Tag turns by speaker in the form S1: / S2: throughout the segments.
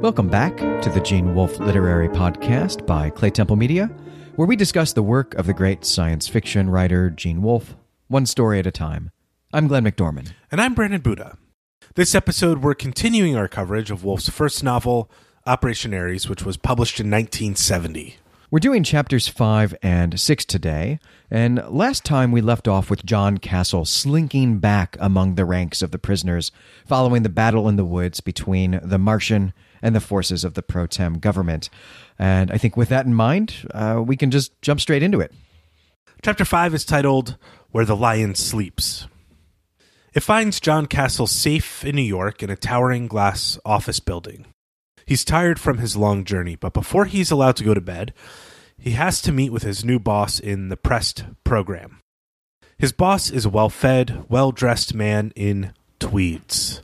S1: Welcome back to the Gene Wolfe Literary Podcast by Claytemple Media, where we discuss the work of the great science fiction writer Gene Wolfe, one story at a time. I'm Glenn McDorman.
S2: And I'm Brandon Buddha. This episode, we're continuing our coverage of Wolfe's first novel, Operation Ares, which was published in 1970.
S1: We're doing chapters 5 and 6 today, and last time we left off with John Castle slinking back among the ranks of the prisoners following the battle in the woods between the Martian and the forces of the pro tem government. And I think with that in mind, uh, we can just jump straight into it.
S2: Chapter 5 is titled Where the Lion Sleeps. It finds John Castle safe in New York in a towering glass office building. He's tired from his long journey, but before he's allowed to go to bed, he has to meet with his new boss in the Prest program. His boss is a well fed, well dressed man in tweeds.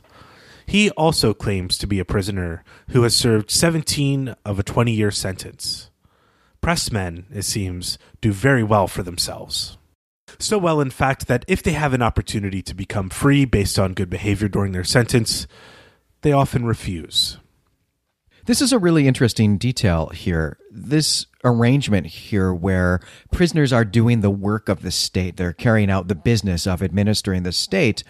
S2: He also claims to be a prisoner who has served 17 of a 20 year sentence. Pressed men, it seems, do very well for themselves. So well, in fact, that if they have an opportunity to become free based on good behavior during their sentence, they often refuse.
S1: This is a really interesting detail here. This arrangement here where prisoners are doing the work of the state, they're carrying out the business of administering the state.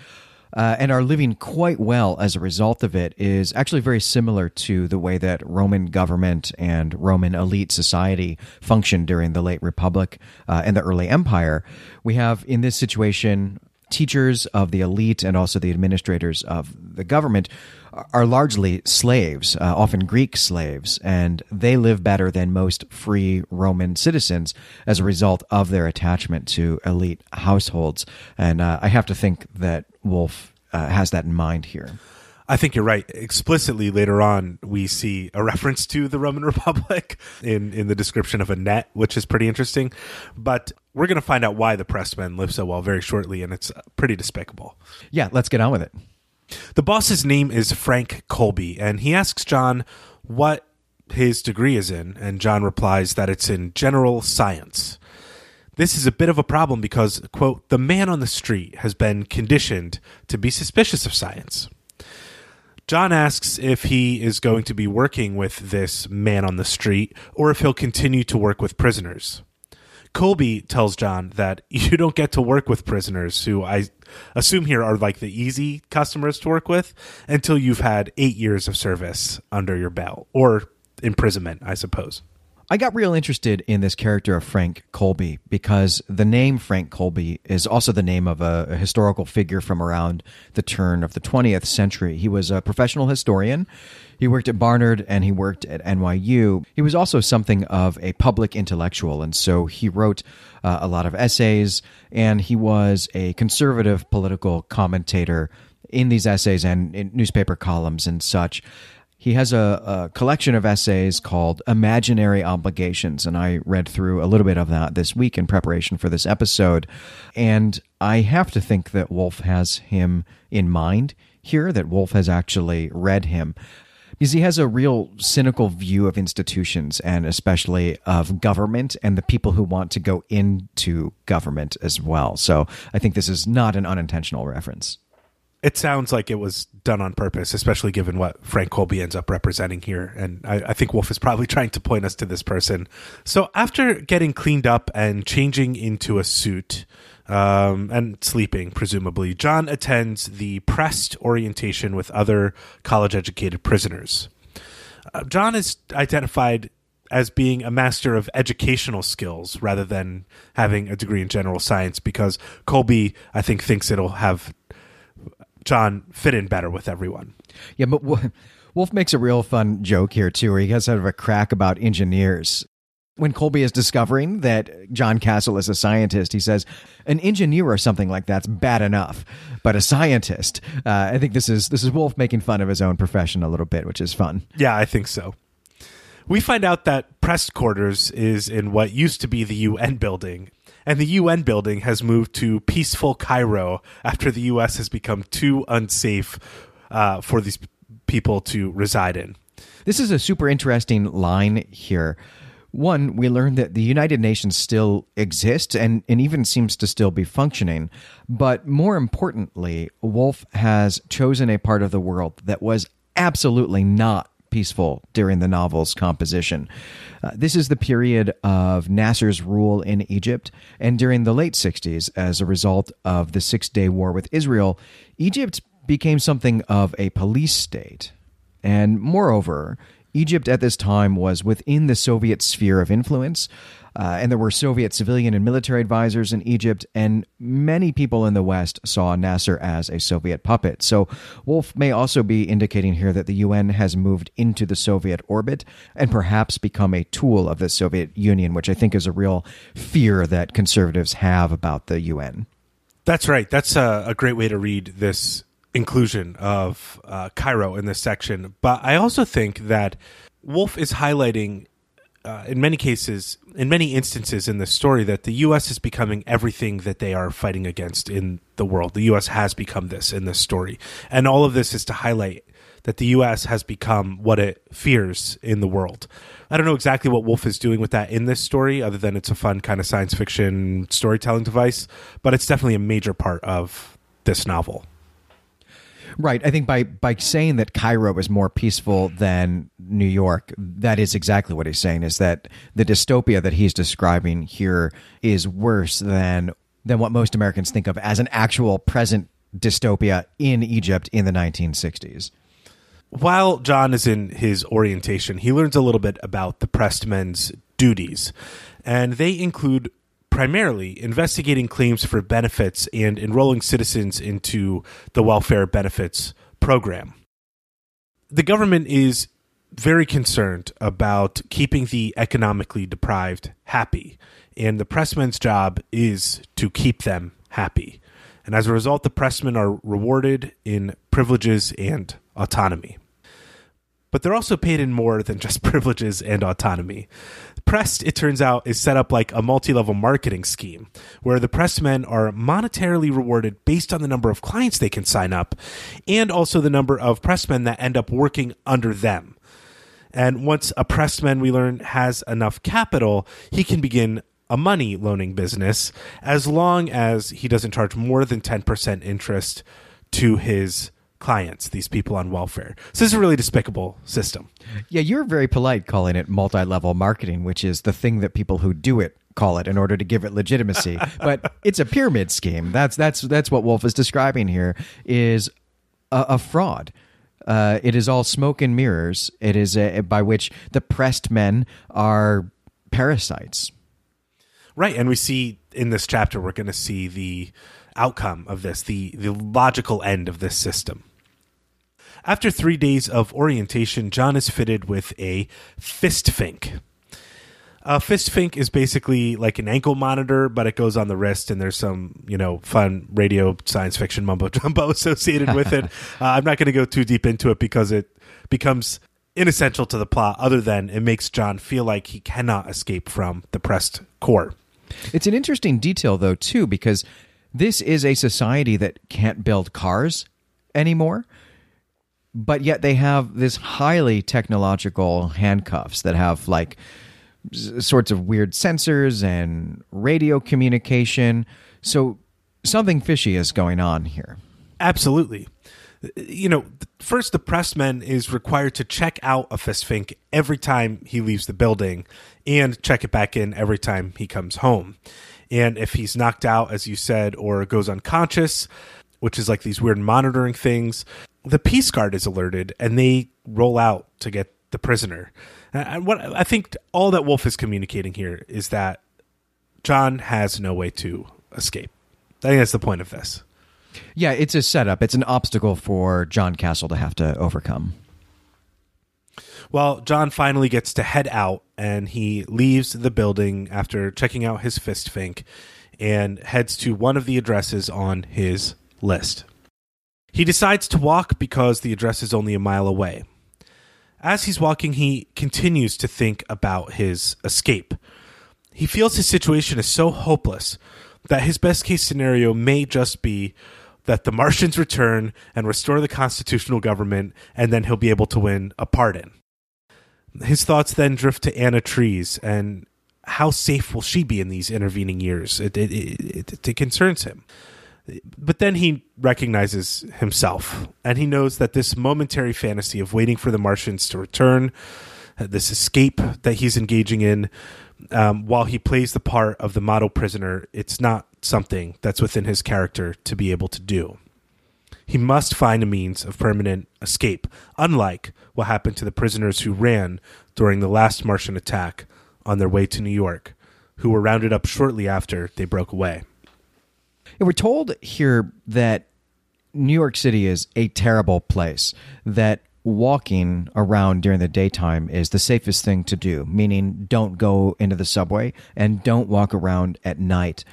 S1: Uh, and are living quite well as a result of it is actually very similar to the way that Roman government and Roman elite society functioned during the late Republic uh, and the early Empire. We have in this situation teachers of the elite and also the administrators of the government are largely slaves, uh, often Greek slaves, and they live better than most free Roman citizens as a result of their attachment to elite households. And uh, I have to think that Wolfe uh, has that in mind here.
S2: I think you're right. Explicitly later on, we see a reference to the Roman Republic in, in the description of a net, which is pretty interesting. But we're going to find out why the pressmen live so well very shortly, and it's pretty despicable.
S1: Yeah, let's get on with it.
S2: The boss's name is Frank Colby, and he asks John what his degree is in, and John replies that it's in general science. This is a bit of a problem because, quote, the man on the street has been conditioned to be suspicious of science. John asks if he is going to be working with this man on the street or if he'll continue to work with prisoners. Colby tells John that you don't get to work with prisoners who I assume here are like the easy customers to work with until you've had eight years of service under your belt or imprisonment, I suppose.
S1: I got real interested in this character of Frank Colby because the name Frank Colby is also the name of a, a, historical figure from around the turn of the 20th century. He was a professional historian. He worked at Barnard and he worked at NYU. He was also something of a public intellectual, and so he wrote uh, a lot of essays, and he was a conservative political commentator in these essays and in newspaper columns and such. He has a, a, collection of essays called Imaginary Obligations, and I read through a little bit of that this week in preparation for this episode. And I have to think that Wolfe has him in mind here, that Wolfe has actually read him. Because he has a real cynical view of institutions and especially of government and the people who want to go into government as well. So I think this is not an unintentional reference
S2: it sounds like it was done on purpose, especially given what Frank Colby ends up representing here. And I, I, think Wolfe is probably trying to point us to this person. So after getting cleaned up and changing into a suit um, and sleeping, presumably, John attends the Prest orientation with other college educated prisoners. Uh, John is identified as being a master of educational skills rather than having a degree in general science because Colby, I think, thinks it'll have John fit in better with everyone.
S1: Yeah, but Wolfe makes a real fun joke here too, where he has sort of a crack about engineers. When Colby is discovering that John Castle is a scientist, he says, "An engineer or something like that's bad enough, but a scientist." Uh, I think this is this is Wolfe making fun of his own profession a little bit, which is fun.
S2: Yeah, I think so. We find out that Prest quarters is in what used to be the UN building, and the UN building has moved to peaceful Cairo after the US has become too unsafe uh, for these people to reside in.
S1: This is a super interesting line here. One, we learned that the United Nations still exists and, and even seems to still be functioning. But more importantly, Wolfe has chosen a part of the world that was absolutely not peaceful during the novel's composition. Uh, this is the period of Nasser's rule in Egypt, and during the late 60s, as a result of the Six Day War with Israel, Egypt became something of a police state. And moreover, Egypt at this time was within the Soviet sphere of influence, uh, and there were Soviet civilian and military advisors in Egypt, and many people in the West saw Nasser as a Soviet puppet. So Wolfe may also be indicating here that the UN has moved into the Soviet orbit and perhaps become a tool of the Soviet Union, which I think is a real fear that conservatives have about the UN.
S2: That's right. That's a, a great way to read this inclusion of uh, Cairo in this section. But I also think that Wolfe is highlighting, uh, in many cases, in many instances in this story, that the U.S. is becoming everything that they are fighting against in the world. The U.S. has become this in this story. And all of this is to highlight that the U.S. has become what it fears in the world. I don't know exactly what Wolfe is doing with that in this story, other than it's a fun kind of science fiction storytelling device, but it's definitely a major part of this novel.
S1: Right. I think by by saying that Cairo is more peaceful than New York, that is exactly what he's saying. Is that the dystopia that he's describing here is worse than than what most Americans think of as an actual present dystopia in Egypt in the 1960s.
S2: While John is in his orientation, he learns a little bit about the pressed men's duties, and they include primarily investigating claims for benefits and enrolling citizens into the welfare benefits program. The government is very concerned about keeping the economically deprived happy, and the pressmen's job is to keep them happy. And as a result, the pressmen are rewarded in privileges and autonomy. But they're also paid in more than just privileges and autonomy. Pressed, it turns out, is set up like a multi level marketing scheme where the pressmen are monetarily rewarded based on the number of clients they can sign up and also the number of pressmen that end up working under them. And once a pressman, we learn, has enough capital, he can begin a money loaning business as long as he doesn't charge more than 10% interest to his clients, these people on welfare. So this is a really despicable system.
S1: Yeah, you're very polite calling it multi level marketing, which is the thing that people who do it call it in order to give it legitimacy. but it's a pyramid scheme. That's that's that's what Wolfe is describing here is a, a fraud. Uh, it is all smoke and mirrors. It is a, by which the pressed men are parasites.
S2: Right, and we see in this chapter we're going to see the outcome of this, the the logical end of this system. After three days of orientation, John is fitted with a fist fink. A fist fink is basically like an ankle monitor, but it goes on the wrist, and there's some, you know, fun radio science fiction mumbo jumbo associated with it. uh, I'm not going to go too deep into it because it becomes inessential to the plot, other than it makes John feel like he cannot escape from the pressed core.
S1: It's an interesting detail, though, too, because this is a society that can't build cars anymore but yet they have this highly technological handcuffs that have like sorts of weird sensors and radio communication. So something fishy is going on here.
S2: Absolutely. You know, first, the pressman is required to check out a fist fink every time he leaves the building and check it back in every time he comes home. And if he's knocked out, as you said, or goes unconscious, which is like these weird monitoring things, the peace guard is alerted and they roll out to get the prisoner. Uh, and what I think all that Wolfe is communicating here is that John has no way to escape. I think that's the point of this.
S1: Yeah, it's a setup. It's an obstacle for John Castle to have to overcome.
S2: Well, John finally gets to head out and he leaves the building after checking out his fist fink and heads to one of the addresses on his list. He decides to walk because the address is only a mile away. As he's walking, he continues to think about his escape. He feels his situation is so hopeless that his best case scenario may just be that the Martians return and restore the constitutional government, and then he'll be able to win a pardon. His thoughts then drift to Anna Trees and how safe will she be in these intervening years? It, it, it, it concerns him. But then he recognizes himself, and he knows that this momentary fantasy of waiting for the Martians to return, uh, this escape that he's engaging in, um, while he plays the part of the model prisoner, it's not something that's within his character to be able to do. He must find a means of permanent escape, unlike what happened to the prisoners who ran during the last Martian attack on their way to New York, who were rounded up shortly after they broke away.
S1: We're told here that New York City is a terrible place, that walking around during the daytime is the safest thing to do, meaning don't go into the subway and don't walk around at night.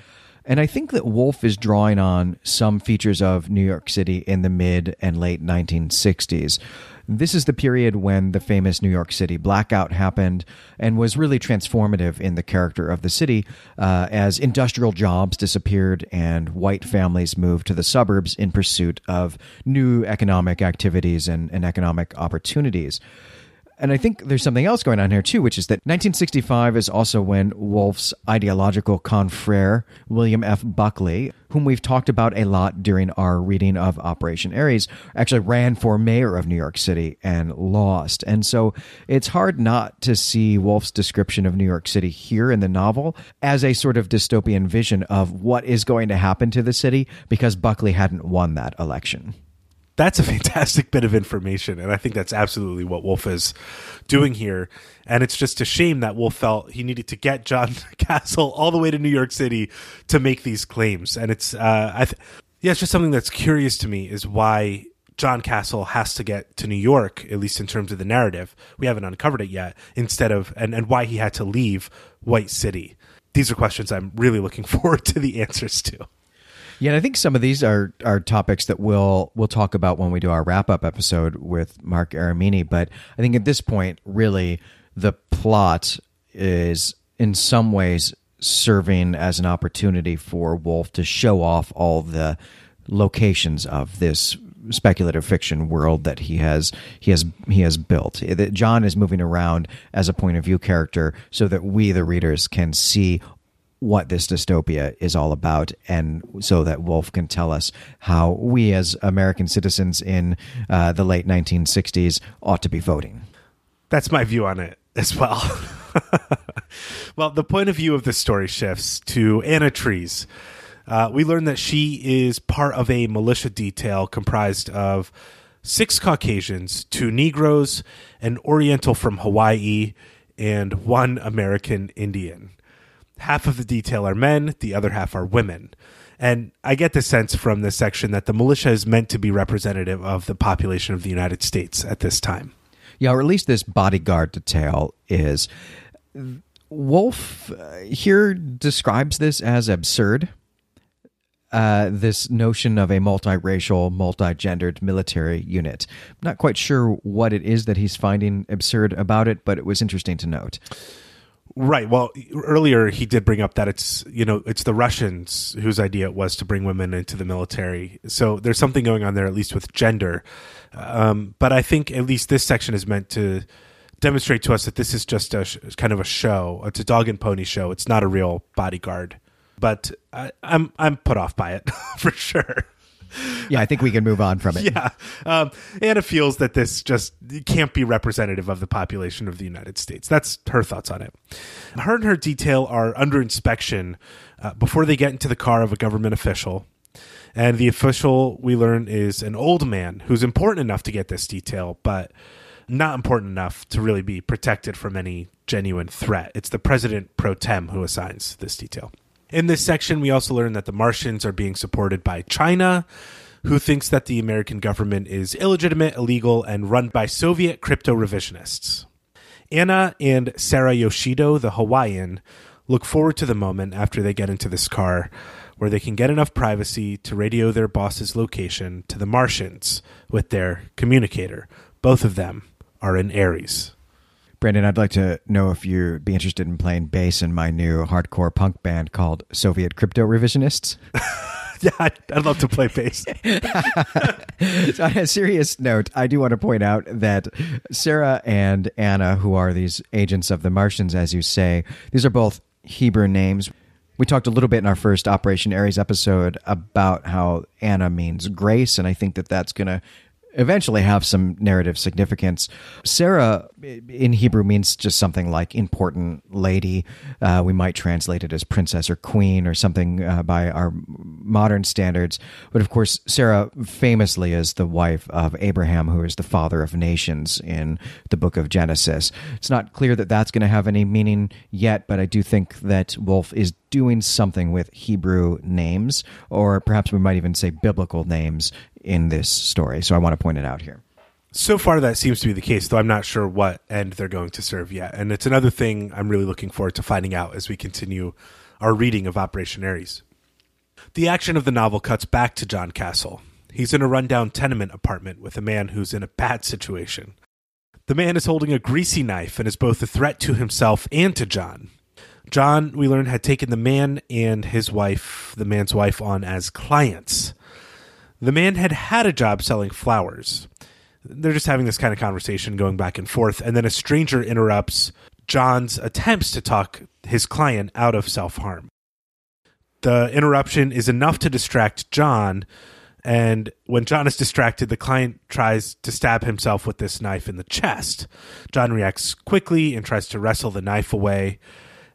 S1: And I think that Wolfe is drawing on some features of New York City in the mid and late 1960s. This is the period when the famous New York City blackout happened and was really transformative in the character of the city uh, as industrial jobs disappeared and white families moved to the suburbs in pursuit of new economic activities and, and economic opportunities. And I think there's something else going on here too, which is that 1965 is also when Wolfe's ideological confrere, William F. Buckley, whom we've talked about a lot during our reading of Operation Ares, actually ran for mayor of New York City and lost. And so it's hard not to see Wolfe's description of New York City here in the novel as a sort of dystopian vision of what is going to happen to the city because Buckley hadn't won that election
S2: that's a fantastic bit of information and i think that's absolutely what wolfe is doing here. And it's just a shame that wolfe felt he needed to get john castle all the way to new york city to make these claims. And it's uh i th- yeah it's just something that's curious to me is why john castle has to get to new york at least in terms of the narrative. We haven't uncovered it yet instead of and, and why he had to leave white city. These are questions i'm really looking forward to the answers to
S1: yeah, and I think some of these are are topics that we'll we'll talk about when we do our wrap up episode with Marc Aramini. But I think at this point, really, the plot is in some ways serving as an opportunity for Wolfe to show off all the locations of this speculative fiction world that he has he has he has built. John is moving around as a point of view character so that we the readers can see what this dystopia is all about, and so that Wolfe can tell us how we, as American citizens in uh, the late 1960s, ought to be voting.
S2: That's my view on it as well. well, the point of view of the story shifts to Anna Trees. Uh, we learn that she is part of a militia detail comprised of six Caucasians, two Negroes, an Oriental from Hawaii, and one American Indian half of the detail are men, the other half are women. And I get the sense from this section that the militia is meant to be representative of the population of the United States at this time.
S1: Yeah, or at least this bodyguard detail is. Wolfe uh, here describes this as absurd. Uh, this notion of a multiracial, multi-gendered military unit. not quite sure what it is that he's finding absurd about it, but it was interesting to note.
S2: Right. Well, earlier he did bring up that it's you know it's the Russians whose idea it was to bring women into the military. So there's something going on there, at least with gender. Um, but I think at least this section is meant to demonstrate to us that this is just a sh- kind of a show. It's a dog and pony show. It's not a real bodyguard. But I, I'm I'm put off by it for sure
S1: yeah, I think we can move on from it.
S2: Yeah. Um, Anna feels that this just can't be representative of the population of the United States. That's her thoughts on it. Her and her detail are under inspection uh, before they get into the car of a government official. And the official, we learn, is an old man who's important enough to get this detail, but not important enough to really be protected from any genuine threat. It's the president pro tem who assigns this detail. In this section, we also learn that the Martians are being supported by China, who thinks that the American government is illegitimate, illegal, and run by Soviet crypto revisionists. Anna and Sarah Yoshido, the Hawaiian, look forward to the moment after they get into this car where they can get enough privacy to radio their boss's location to the Martians with their communicator. Both of them are in Ares.
S1: Brandon, I'd like to know if you'd be interested in playing bass in my new hardcore punk band called Soviet Crypto Revisionists.
S2: yeah, I'd, I'd, love to play bass.
S1: so on a serious note, I do want to point out that Sarah and Anna, who are these agents of the Martians, as you say, these are both Hebrew names. We talked a little bit in our first Operation Ares episode about how Anna means grace, and I think that that's going to eventually have some narrative significance. Sarah in Hebrew means just something like important lady. Uh, we might translate it as princess or queen or something uh, by our modern standards. But of course, Sarah famously is the wife of Abraham, who is the father of nations in the book of Genesis. It's not clear that that's going to have any meaning yet, but I do think that Wolfe is doing something with Hebrew names, or perhaps we might even say biblical names in this story. So I want to point it out here.
S2: So far, that seems to be the case, though I'm not sure what end they're going to serve yet. And it's another thing I'm really looking forward to finding out as we continue our reading of Operation Ares. The action of the novel cuts back to John Castle. He's in a rundown tenement apartment with a man who's in a bad situation. The man is holding a greasy knife and is both a threat to himself and to John. John, we learn, had taken the man and his wife, the man's wife, on as clients. The man had had a job selling flowers. They're just having this kind of conversation going back and forth, and then a stranger interrupts John's attempts to talk his client out of self harm. The interruption is enough to distract John, and when John is distracted, the client tries to stab himself with this knife in the chest. John reacts quickly and tries to wrestle the knife away,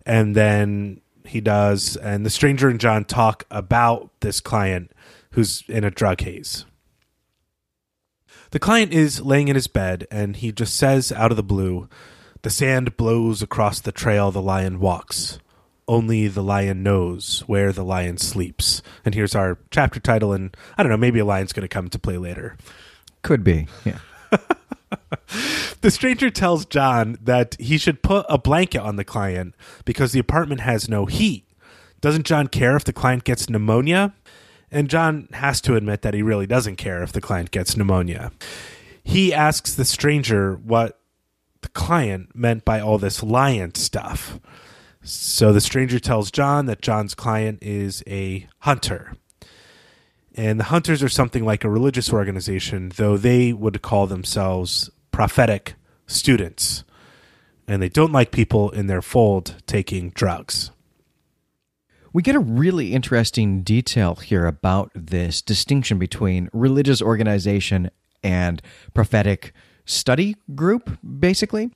S2: and then he does. And the stranger and John talk about this client who's in a drug haze. The client is laying in his bed and he just says out of the blue, The sand blows across the trail the lion walks. Only the lion knows where the lion sleeps. And here's our chapter title, and I don't know, maybe a lion's going to come to play later.
S1: Could be, yeah.
S2: the stranger tells John that he should put a blanket on the client because the apartment has no heat. Doesn't John care if the client gets pneumonia? And John has to admit that he really doesn't care if the client gets pneumonia. He asks the stranger what the client meant by all this lion stuff. So the stranger tells John that John's client is a hunter. And the hunters are something like a religious organization, though they would call themselves prophetic students. And they don't like people in their fold taking drugs.
S1: We get a really interesting detail here about this distinction between religious organization and prophetic study group, basically.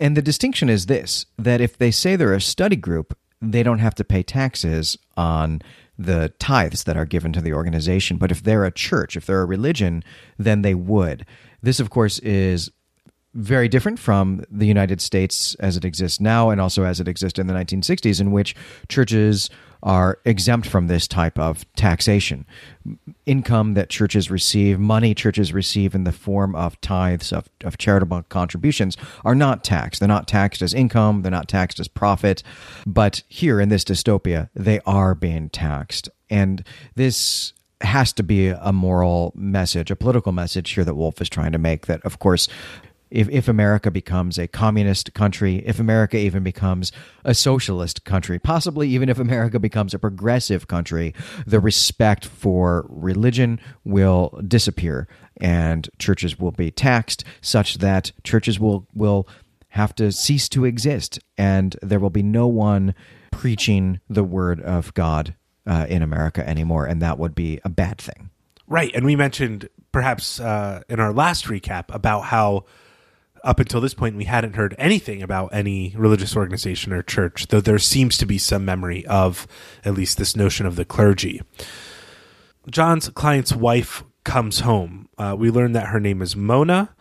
S1: And the distinction is this that if they say they're a study group, they don't have to pay taxes on the tithes that are given to the organization. But if they're a church, if they're a religion, then they would. This, of course, is very different from the United States as it exists now and also as it existed in the 1960s, in which churches are exempt from this type of taxation. Income that churches receive, money churches receive in the form of tithes, of, of charitable contributions, are not taxed. They're not taxed as income, they're not taxed as profit. But here in this dystopia, they are being taxed. And this has to be a moral message, a political message here that Wolfe is trying to make that, of course, if, if America becomes a communist country, if America even becomes a socialist country, possibly even if America becomes a progressive country, the respect for religion will disappear and churches will be taxed such that churches will, will have to cease to exist and there will be no one preaching the word of God uh, in America anymore. And that would be a bad thing.
S2: Right. And we mentioned perhaps uh, in our last recap about how up until this point, we hadn't heard anything about any religious organization or church, though there seems to be some memory of at least this notion of the clergy. John's client's wife comes home. Uh, we learn that her name is Mona,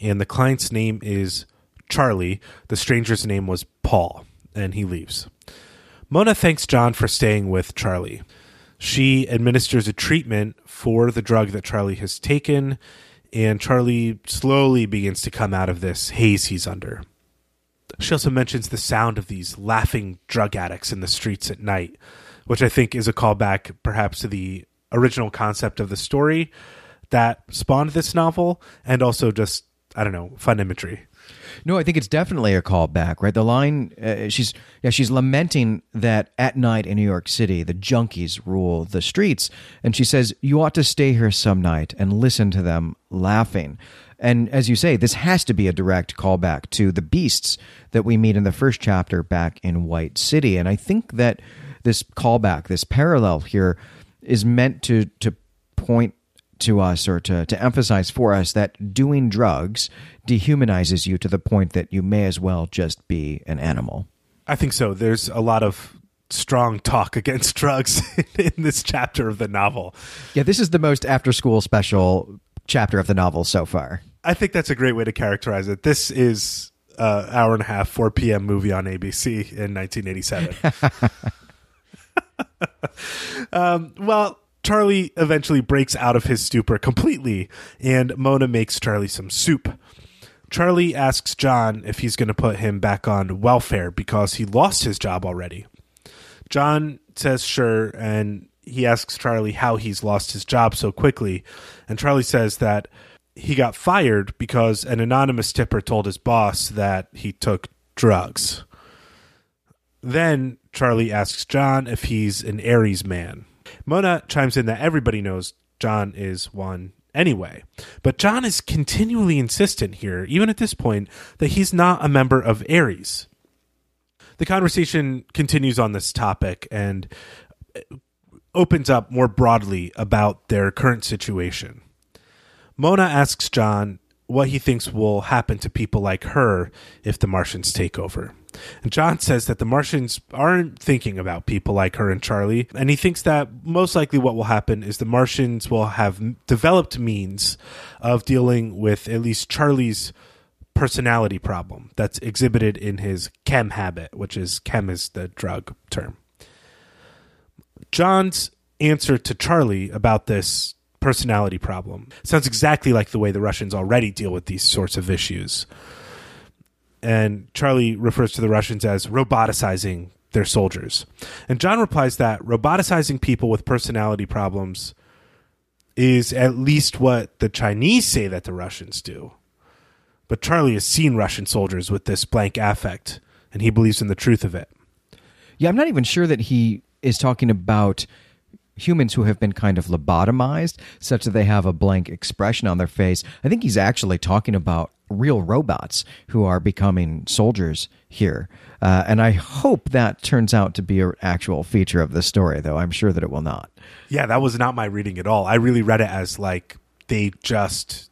S2: and the client's name is Charlie. The stranger's name was Paul, and he leaves. Mona thanks John for staying with Charlie. She administers a treatment for the drug that Charlie has taken and Charlie slowly begins to come out of this haze he's under. She also mentions the sound of these laughing drug addicts in the streets at night, which I think is a callback perhaps to the original concept of the story that spawned this novel and also just, I don't know, fun imagery.
S1: No, I think it's definitely a callback, right? The line uh, she's yeah she's lamenting that at night in New York City the junkies rule the streets, and she says you ought to stay here some night and listen to them laughing. And as you say, this has to be a direct callback to the beasts that we meet in the first chapter back in White City, and I think that this callback, this parallel here, is meant to to point to us or to, to emphasize for us that doing drugs dehumanizes you to the point that you may as well just be an animal.
S2: I think so. There's a lot of strong talk against drugs in this chapter of the novel.
S1: Yeah, this is the most after school special chapter of the novel so far.
S2: I think that's a great way to characterize it. This is uh, hour and a half, 4 p.m. movie on ABC in 1987. um, well, Charlie eventually breaks out of his stupor completely, and Mona makes Charlie some soup. Charlie asks John if he's going to put him back on welfare because he lost his job already. John says sure, and he asks Charlie how he's lost his job so quickly. And Charlie says that he got fired because an anonymous tipper told his boss that he took drugs. Then Charlie asks John if he's an Ares man. Mona chimes in that everybody knows John is one anyway. But John is continually insistent here, even at this point, that he's not a member of Ares. The conversation continues on this topic and opens up more broadly about their current situation. Mona asks John what he thinks will happen to people like her if the Martians take over. And John says that the Martians aren't thinking about people like her and Charlie, and he thinks that most likely what will happen is the Martians will have developed means of dealing with at least Charlie's personality problem that's exhibited in his chem habit, which is chem is the drug term. John's answer to Charlie about this personality problem sounds exactly like the way the Russians already deal with these sorts of issues and Charlie refers to the Russians as roboticizing their soldiers. And John replies that roboticizing people with personality problems is at least what the Chinese say that the Russians do. But Charlie has seen Russian soldiers with this blank affect, and he believes in the truth of it.
S1: Yeah, I'm not even sure that he is talking about humans who have been kind of lobotomized such that they have a blank expression on their face. I think he's actually talking about real robots who are becoming soldiers here. Uh, and I hope that turns out to be an actual feature of the story, though I'm sure that it will not.
S2: Yeah, that was not my reading at all. I really read it as like they just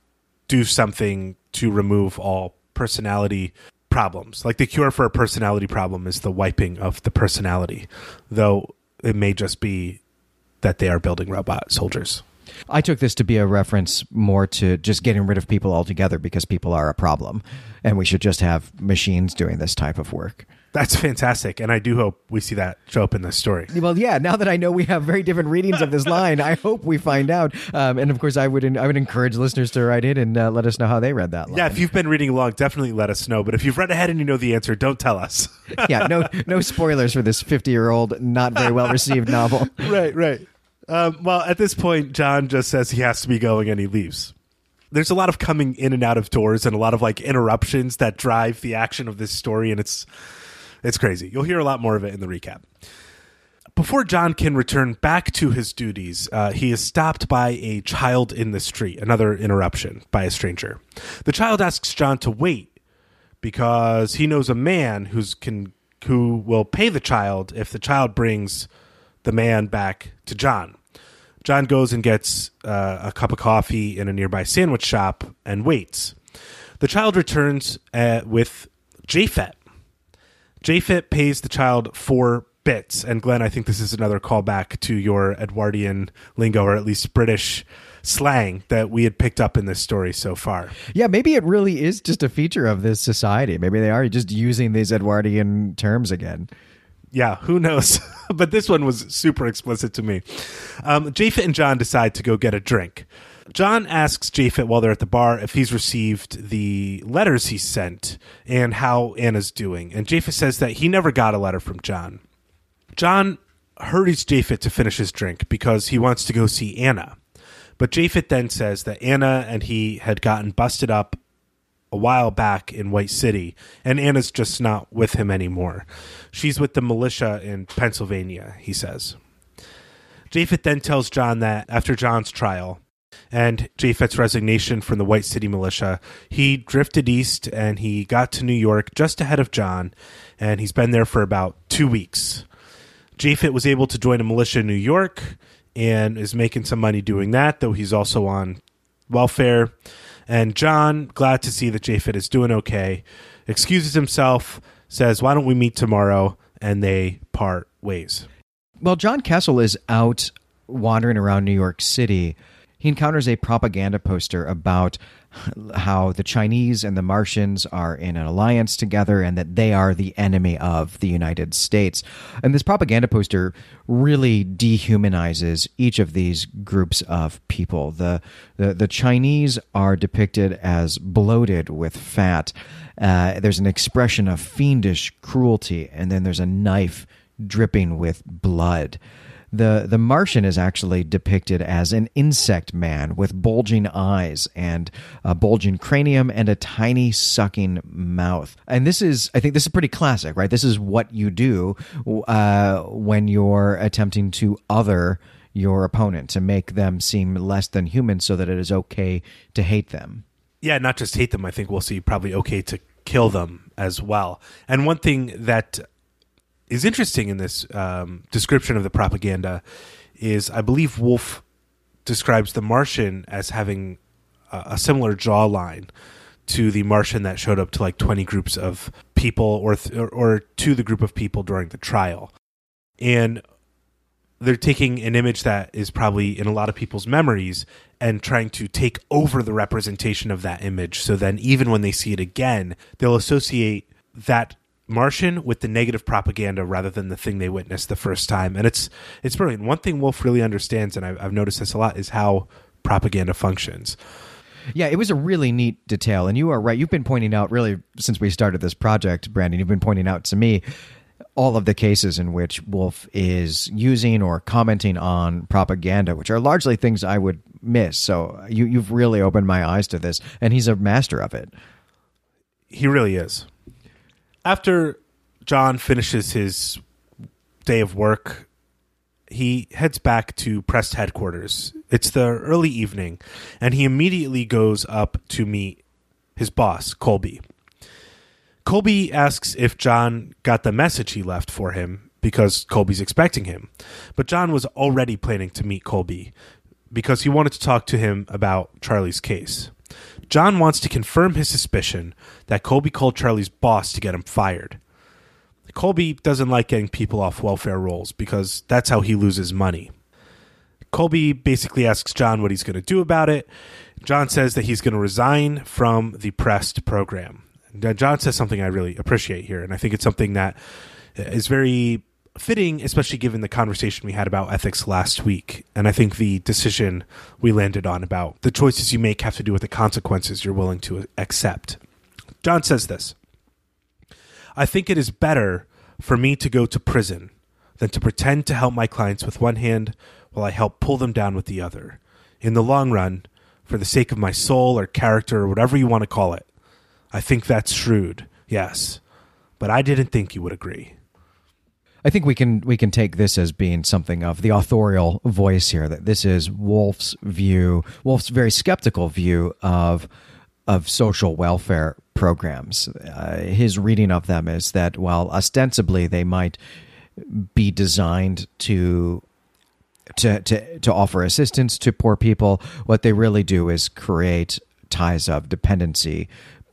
S2: do something to remove all personality problems. Like the cure for a personality problem is the wiping of the personality, though it may just be that they are building robot soldiers.
S1: I took this to be a reference more to just getting rid of people altogether because people are a problem and we should just have machines doing this type of work.
S2: That's fantastic. And I do hope we see that show up in this story.
S1: Well, yeah, now that I know we have very different readings of this line, I hope we find out. Um, and of course, I would I would encourage listeners to write in and uh, let us know how they read that line.
S2: Yeah, if you've been reading along, definitely let us know. But if you've read ahead and you know the answer, don't tell us.
S1: yeah, no no spoilers for this 50 year old, not very well received novel.
S2: right, right. Um, well, at this point, John just says he has to be going and he leaves. There's a lot of coming in and out of doors and a lot of like interruptions that drive the action of this story, and it's it's crazy. You'll hear a lot more of it in the recap. Before John can return back to his duties, uh, he is stopped by a child in the street. Another interruption by a stranger. The child asks John to wait because he knows a man who's can who will pay the child if the child brings the man back to John. John goes and gets uh, a cup of coffee in a nearby sandwich shop and waits. The child returns uh, with Japhet. Japhet pays the child four bits. And Glenn, I think this is another callback to your Edwardian lingo, or at least British slang that we had picked up in this story so far.
S1: Yeah, maybe it really is just a feature of this society. Maybe they are just using these Edwardian terms again
S2: yeah, who knows? but this one was super explicit to me. Um, Japhet and John decide to go get a drink. John asks Japhet while they're at the bar if he's received the letters he sent and how Anna's doing. And Japhet says that he never got a letter from John. John hurries Japhet to finish his drink because he wants to go see Anna. But Japhet then says that Anna and he had gotten busted up a while back in White City, and Anna's just not with him anymore. She's with the militia in Pennsylvania, he says. Japhet then tells John that after John's trial and Japhet's resignation from the White City militia, he drifted east and he got to New York just ahead of John, and he's been there for about two weeks. Japhet was able to join a militia in New York and is making some money doing that, though he's also on welfare. And John, glad to see that Japhet is doing okay, excuses himself, says, Why don't we meet tomorrow? And they part ways.
S1: Well, John Castle is out wandering around New York City. He encounters a propaganda poster about how the Chinese and the Martians are in an alliance together and that they are the enemy of the United States. And this propaganda poster really dehumanizes each of these groups of people. The the, the Chinese are depicted as bloated with fat. Uh, there's an expression of fiendish cruelty, and then there's a knife dripping with blood. The the Martian is actually depicted as an insect man with bulging eyes and a bulging cranium and a tiny sucking mouth. And this is, I think, this is pretty classic, right? This is what you do uh, when you're attempting to other your opponent to make them seem less than human, so that it is okay to hate them.
S2: Yeah, not just hate them. I think we'll see probably okay to kill them as well. And one thing that is interesting in this um, description of the propaganda is I believe Wolfe describes the Martian as having a, a similar jawline to the Martian that showed up to like 20 groups of people or, th- or, or to the group of people during the trial. And they're taking an image that is probably in a lot of people's memories and trying to take over the representation of that image. So then, even when they see it again, they'll associate that Martian with the negative propaganda rather than the thing they witnessed the first time. And it's it's brilliant. One thing Wolfe really understands, and I've, I've noticed this a lot, is how propaganda functions.
S1: Yeah, it was a really neat detail, and you are right. You've been pointing out really since we started this project, Brandon. You've been pointing out to me all of the cases in which Wolfe is using or commenting on propaganda, which are largely things I would miss. So you you've really opened my eyes to this, and he's a master of it.
S2: He really is after John finishes his day of work, he heads back to Prest headquarters. It's the early evening, and he immediately goes up to meet his boss, Colby. Colby asks if John got the message he left for him because Colby's expecting him. But John was already planning to meet Colby because he wanted to talk to him about Charlie's case. John wants to confirm his suspicion that Colby called Charlie's boss to get him fired. Colby doesn't like getting people off welfare rolls because that's how he loses money. Colby basically asks John what he's going to do about it. John says that he's going to resign from the Prest program. John says something I really appreciate here, and I think it's something that is very fitting, especially given the conversation we had about ethics last week. And I think the decision we landed on about the choices you make have to do with the consequences you're willing to accept. John says this I think it is better for me to go to prison than to pretend to help my clients with one hand while I help pull them down with the other. In the long run, for the sake of my soul or character or whatever you want to call it, I think that's shrewd, yes. But I didn't think you would agree.
S1: I think we can we can take this as being something of the authorial voice here. That this is Wolfe's view, Wolfe's very skeptical view of of social welfare programs. Uh, his reading of them is that while ostensibly they might be designed to to to to offer assistance to poor people, what they really do is create ties of dependency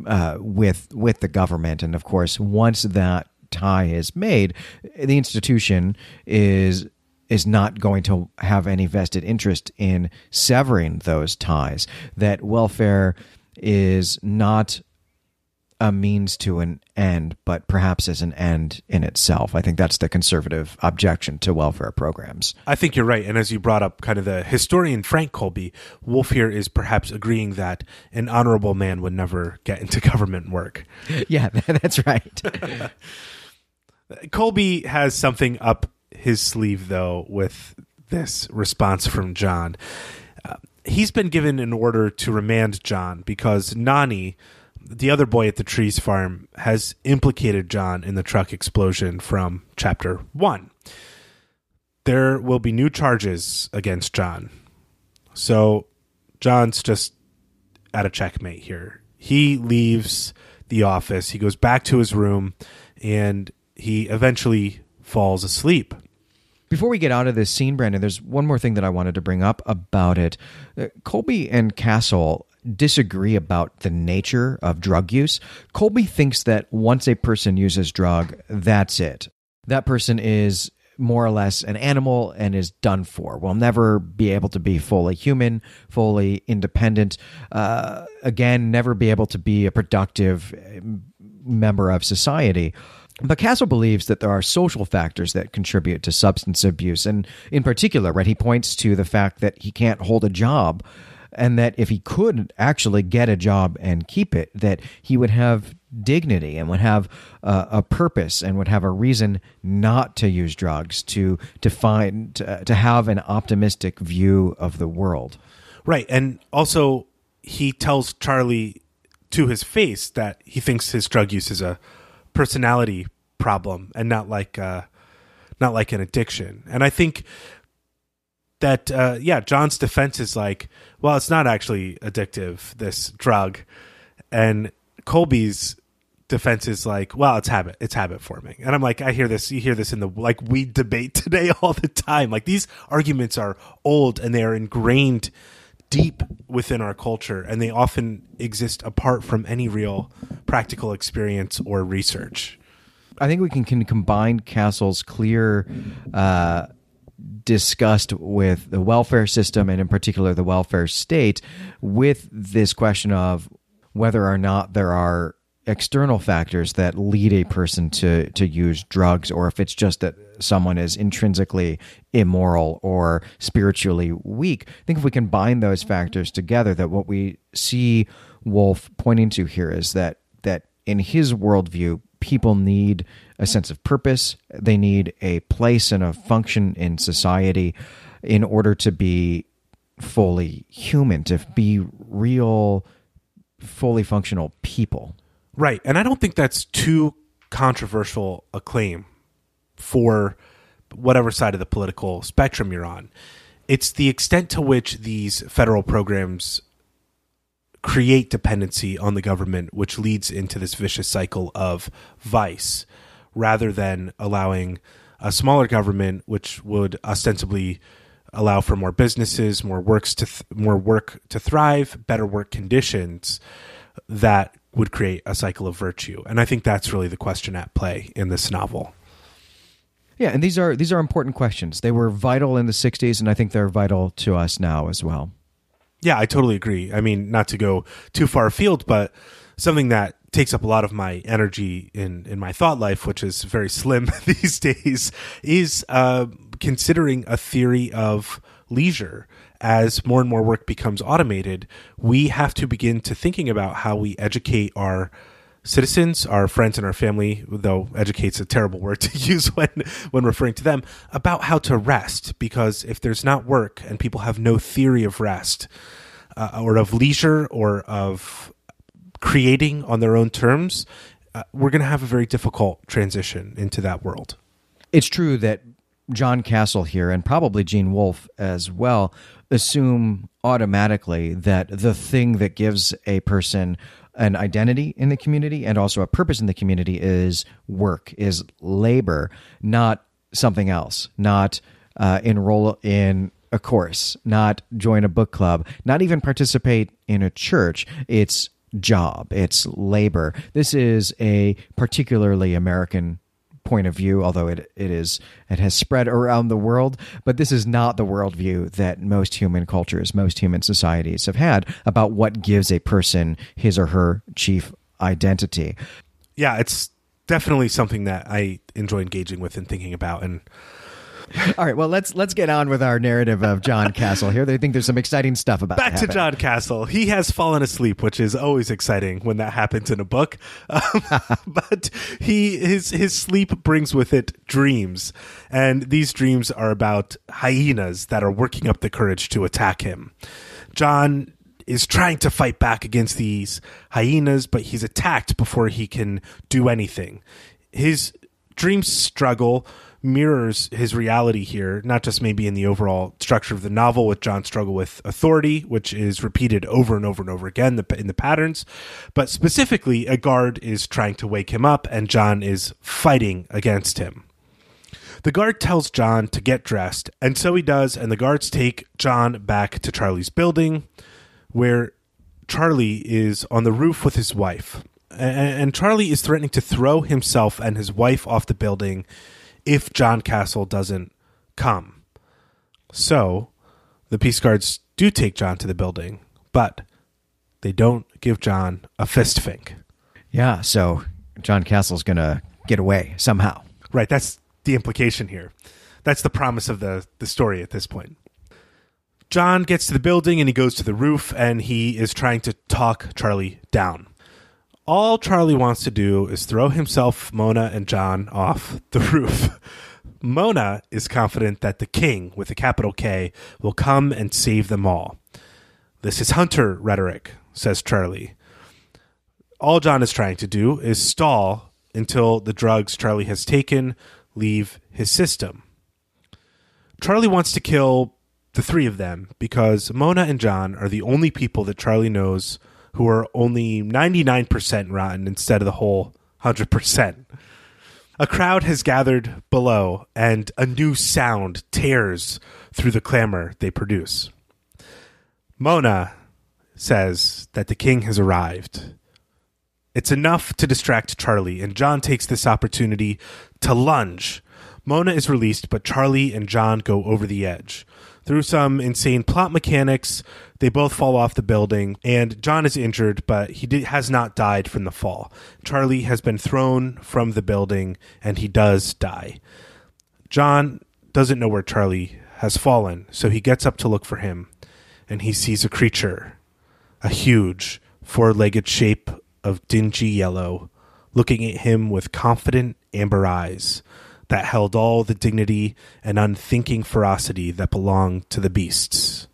S1: uh, with with the government. And of course, once that tie is made, the institution is is not going to have any vested interest in severing those ties. That welfare is not a means to an end, but perhaps as an end in itself. I think that's the conservative objection to welfare programs.
S2: I think you're right. And as you brought up, kind of the historian Frank Colby, Wolfe here is perhaps agreeing that an honorable man would never get into government work.
S1: Yeah, that's right.
S2: Colby has something up his sleeve, though, with this response from John. Uh, he's been given an order to remand John because Nani, the other boy at the trees farm, has implicated John in the truck explosion from chapter one. There will be new charges against John. So John's just at a checkmate here. He leaves the office, he goes back to his room, and he eventually falls asleep.
S1: Before we get out of this scene, Brandon, there's one more thing that I wanted to bring up about it. Uh, Colby and Castle disagree about the nature of drug use. Colby thinks that once a person uses drug, that's it. That person is more or less an animal and is done for. Will never be able to be fully human, fully independent. Uh, again, never be able to be a productive uh, member of society. But Castle believes that there are social factors that contribute to substance abuse. And in particular, right, he points to the fact that he can't hold a job and that if he could actually get a job and keep it, that he would have dignity and would have uh, a purpose and would have a reason not to use drugs to to find to, to have an optimistic view of the world.
S2: Right, and also he tells Charlie to his face that he thinks his drug use is a personality problem and not like uh, not like an addiction. And I think that uh, yeah, John's defense is like, well, it's not actually addictive this drug, and Colby's defense is like, well, it's habit, it's habit forming. And I'm like, I hear this, you hear this in the like we debate today all the time. Like these arguments are old and they are ingrained deep within our culture, and they often exist apart from any real practical experience or research.
S1: I think we can, can combine Castle's clear uh, disgust with the welfare system and, in particular, the welfare state with this question of whether or not there are external factors that lead a person to to use drugs or if it's just that someone is intrinsically immoral or spiritually weak i think if we combine those factors together that what we see wolfe pointing to here is that that in his worldview people need a sense of purpose. They need a place and a function in society in order to be fully human to be real fully functional people
S2: Right. And I don't think that's too controversial a claim for whatever side of the political spectrum you're on. It's the extent to which these federal programs create dependency on the government, which leads into this vicious cycle of vice, rather than allowing a smaller government, which would ostensibly allow for more businesses, more works to th- more work to thrive, better work conditions that would create a cycle of virtue. And I think that's really the question at play in this novel.
S1: Yeah, and these are these are important questions. They were vital in the 60s and I think they're vital to us now as well.
S2: Yeah, I totally agree. I mean, not to go too far afield, but something that takes up a lot of my energy in in my thought life, which is very slim these days, is uh, considering a theory of leisure as more and more work becomes automated, we have to begin to thinking about how we educate our citizens, our friends and our family, though educate's a terrible word to use when when referring to them, about how to rest because if there's not work and people have no theory of rest uh, or of leisure or of creating on their own terms, uh, we're going to have a very difficult transition into that world.
S1: It's true that John Castle here, and probably Gene Wolfe as well, assume automatically that the thing that gives a person an identity in the community and also a purpose in the community is work, is labor, not something else, not uh, enroll in a course, not join a book club, not even participate in a church. It's job, it's labor. This is a particularly American point of view, although it it is it has spread around the world. But this is not the worldview that most human cultures, most human societies have had about what gives a person his or her chief identity.
S2: Yeah, it's definitely something that I enjoy engaging with and thinking about and
S1: all right, well let's let's get on with our narrative of John Castle here. They think there's some exciting stuff about.
S2: Back to, to John Castle. He has fallen asleep, which is always exciting when that happens in a book. Um, but he his his sleep brings with it dreams, and these dreams are about hyenas that are working up the courage to attack him. John is trying to fight back against these hyenas, but he's attacked before he can do anything. His dreams struggle mirrors his reality here, not just maybe in the overall structure of the novel with John's struggle with authority, which is repeated over and over and over again in the patterns, but specifically, a guard is trying to wake him up and John is fighting against him. The guard tells John to get dressed, and so he does, and the guards take John back to Charlie's building, where Charlie is on the roof with his wife. And Charlie is threatening to throw himself and his wife off the building if John Castle doesn't come. So the peace guards do take John to the building, but they don't give John a fist fink.
S1: Yeah, so John Castle's going to get away somehow.
S2: Right, that's the implication here. That's the promise of the, the story at this point. John gets to the building and he goes to the roof and he is trying to talk Charlie down. All Charlie wants to do is throw himself, Mona, and John off the roof. Mona is confident that the king, with a capital K, will come and save them all. This is hunter rhetoric, says Charlie. All John is trying to do is stall until the drugs Charlie has taken leave his system. Charlie wants to kill the three of them because Mona and John are the only people that Charlie knows who are only 99% rotten instead of the whole 100%. A crowd has gathered below, and a new sound tears through the clamor they produce. Mona says that the king has arrived. It's enough to distract Charlie, and John takes this opportunity to lunge. Mona is released, but Charlie and John go over the edge. Through some insane plot mechanics, they both fall off the building, and John is injured, but he did, has not died from the fall. Charlie has been thrown from the building, and he does die. John doesn't know where Charlie has fallen, so he gets up to look for him, and he sees a creature, a huge, four legged shape of dingy yellow, looking at him with confident amber eyes that held all the dignity and unthinking ferocity that belonged to the beasts.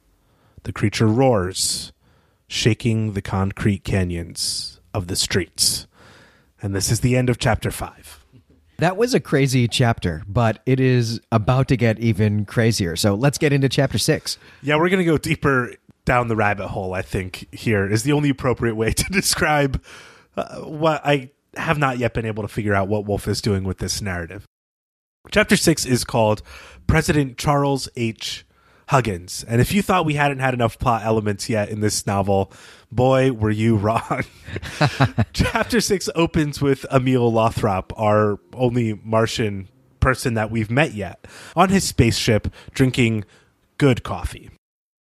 S2: The creature roars, shaking the concrete canyons of the streets. And this is the end of chapter five.
S1: That was a crazy chapter, but it is about to get even crazier. So let's get into chapter six.
S2: Yeah, we're going to go deeper down the rabbit hole, I think, here is the only appropriate way to describe uh, what I have not yet been able to figure out what Wolfe is doing with this narrative. Chapter six is called President Charles H. Huggins. And if you thought we hadn't had enough plot elements yet in this novel, boy, were you wrong. Chapter six opens with Emil Lothrop, our only Martian person that we've met yet, on his spaceship drinking good coffee.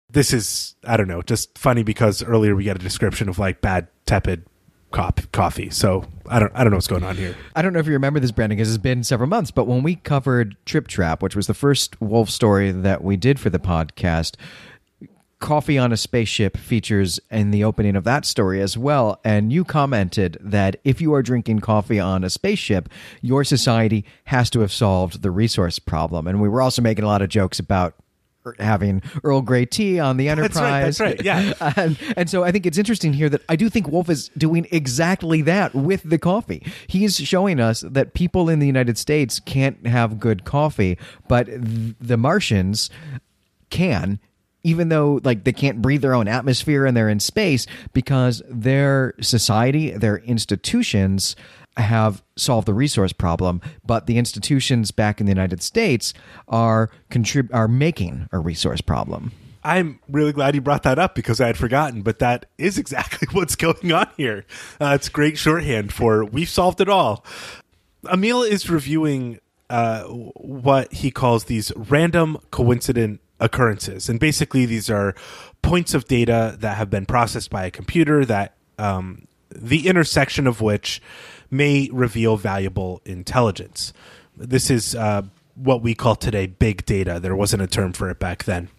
S2: This is, I don't know, just funny because earlier we get a description of like bad, tepid coffee. So I don't I don't know what's going on here.
S1: I don't know if you remember this, Brandon, because it's been several months. But when we covered Trip Trap, which was the first wolfe story that we did for the podcast, coffee on a spaceship features in the opening of that story as well. And you commented that if you are drinking coffee on a spaceship, your society has to have solved the resource problem. And we were also making a lot of jokes about having Earl Grey tea on the Enterprise.
S2: That's right. That's right.
S1: Yeah. and, and so I think it's interesting here that I do think Wolfe is doing exactly that with the coffee. He's showing us that people in the United States can't have good coffee, but th- the Martians can even though like they can't breathe their own atmosphere and they're in space because their society their institutions have solved the resource problem, but the institutions back in the United States are contrib- are making a resource problem.
S2: I'm really glad you brought that up because I had forgotten, but that is exactly what's going on here. Uh, it's great shorthand for we've solved it all. Emil is reviewing uh, what he calls these random coincident occurrences. And basically, these are points of data that have been processed by a computer that um, the intersection of which may reveal valuable intelligence. This is uh, what we call today big data. There wasn't a term for it back then.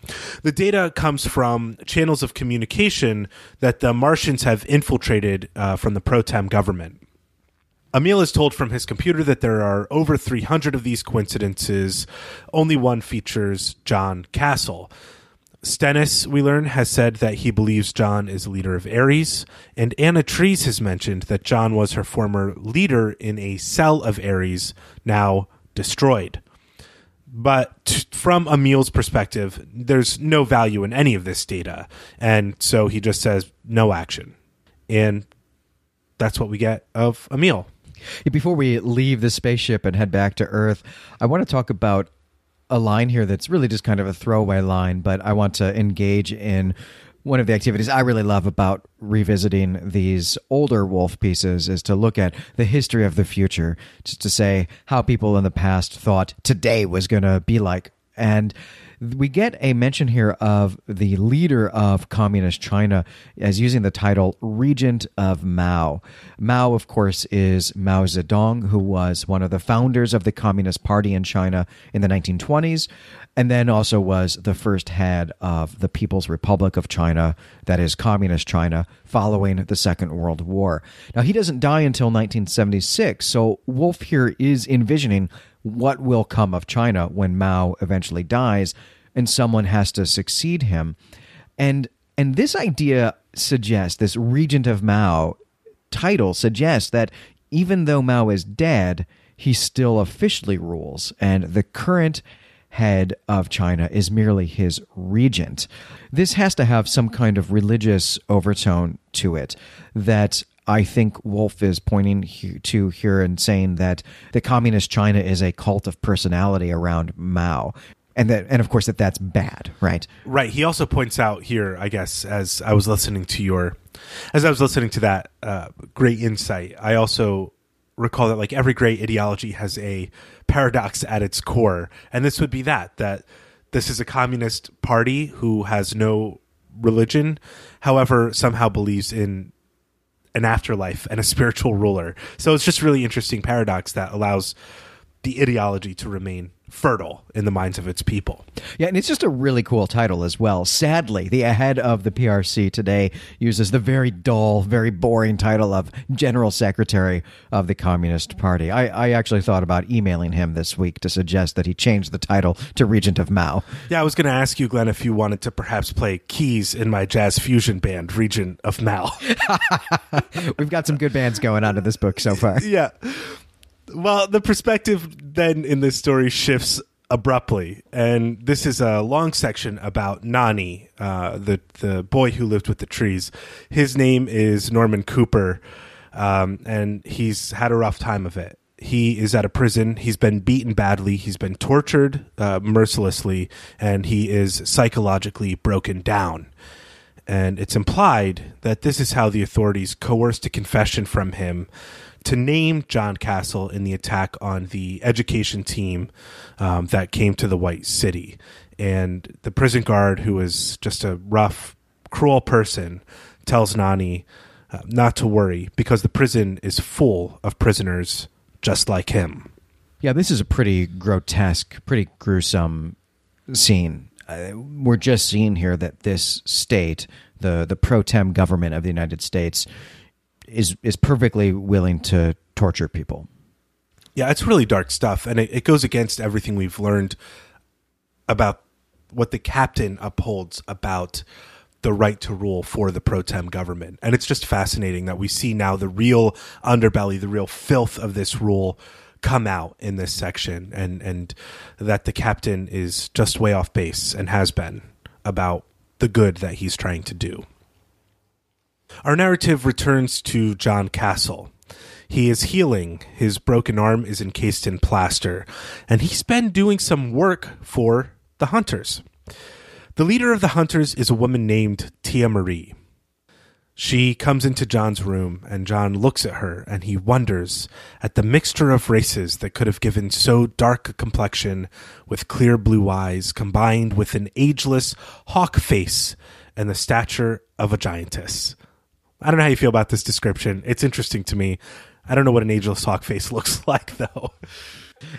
S2: The data comes from channels of communication that the Martians have infiltrated uh, from the pro tem government. Emil is told from his computer that there are over 300 of these coincidences. Only one features John Castle. Stennis, we learn, has said that he believes John is a leader of Ares, and Anna Trees has mentioned that John was her former leader in a cell of Ares, now destroyed. But from Emil's perspective, there's no value in any of this data, and so he just says no action. And that's what we get of Emil.
S1: Before we leave the spaceship and head back to Earth, I want to talk about a line here that's really just kind of a throwaway line, but I want to engage in one of the activities I really love about revisiting these older Wolfe pieces is to look at the history of the future, just to say how people in the past thought today was going to be like. And we get a mention here of the leader of communist China as using the title Regent of Mao. Mao, of course, is Mao Zedong, who was one of the founders of the Communist Party in China in the 1920s, and then also was the first head of the People's Republic of China, that is, Communist China, following the Second World War. Now, he doesn't die until 1976, so Wolfe here is envisioning what will come of China when Mao eventually dies and someone has to succeed him. And and this idea suggests this regent of Mao title suggests that even though Mao is dead, he still officially rules and the current head of China is merely his regent. This has to have some kind of religious overtone to it that I think Wolfe is pointing to here and saying that the communist China is a cult of personality around Mao. And that, and of course, that that's bad, right?
S2: Right. He also points out here, I guess, as I was listening to your, as I was listening to that uh, great insight, I also recall that like every great ideology has a paradox at its core, and this would be that that this is a communist party who has no religion, however, somehow believes in an afterlife and a spiritual ruler. So it's just really interesting paradox that allows the ideology to remain fertile in the minds of its people.
S1: Yeah, and it's just a really cool title as well. Sadly, the head of the PRC today uses the very dull, very boring title of General Secretary of the Communist Party. I, I actually thought about emailing him this week to suggest that he change the title to Regent of Mao.
S2: Yeah, I was going to ask you, Glenn, if you wanted to perhaps play keys in my jazz fusion band, Regent of Mao.
S1: We've got some good bands going on in this book so far.
S2: Yeah. Well, the perspective then in this story shifts abruptly, and this is a long section about Nani, uh, the the boy who lived with the trees. His name is Norman Cooper, um, and he's had a rough time of it. He is at a prison. He's been beaten badly. He's been tortured uh, mercilessly, and he is psychologically broken down. And it's implied that this is how the authorities coerced a confession from him to name John Castle in the attack on the education team um, that came to the White City. And the prison guard, who is just a rough, cruel person, tells Nani uh, not to worry because the prison is full of prisoners just like him.
S1: Yeah, this is a pretty grotesque, pretty gruesome scene. Uh, we're just seeing here that this state, the the pro tem government of the United States, is is perfectly willing to torture people.
S2: Yeah, it's really dark stuff, and it, it goes against everything we've learned about what the captain upholds about the right to rule for the pro tem government. And it's just fascinating that we see now the real underbelly, the real filth of this rule come out in this section and and that the captain is just way off base and has been about the good that he's trying to do. Our narrative returns to John Castle. He is healing. His broken arm is encased in plaster, and he's been doing some work for the hunters. The leader of the hunters is a woman named Tia Marie. She comes into John's room, and John looks at her and he wonders at the mixture of races that could have given so dark a complexion with clear blue eyes combined with an ageless hawk face and the stature of a giantess. I don't know how you feel about this description. It's interesting to me. I don't know what an ageless hawk face looks like, though.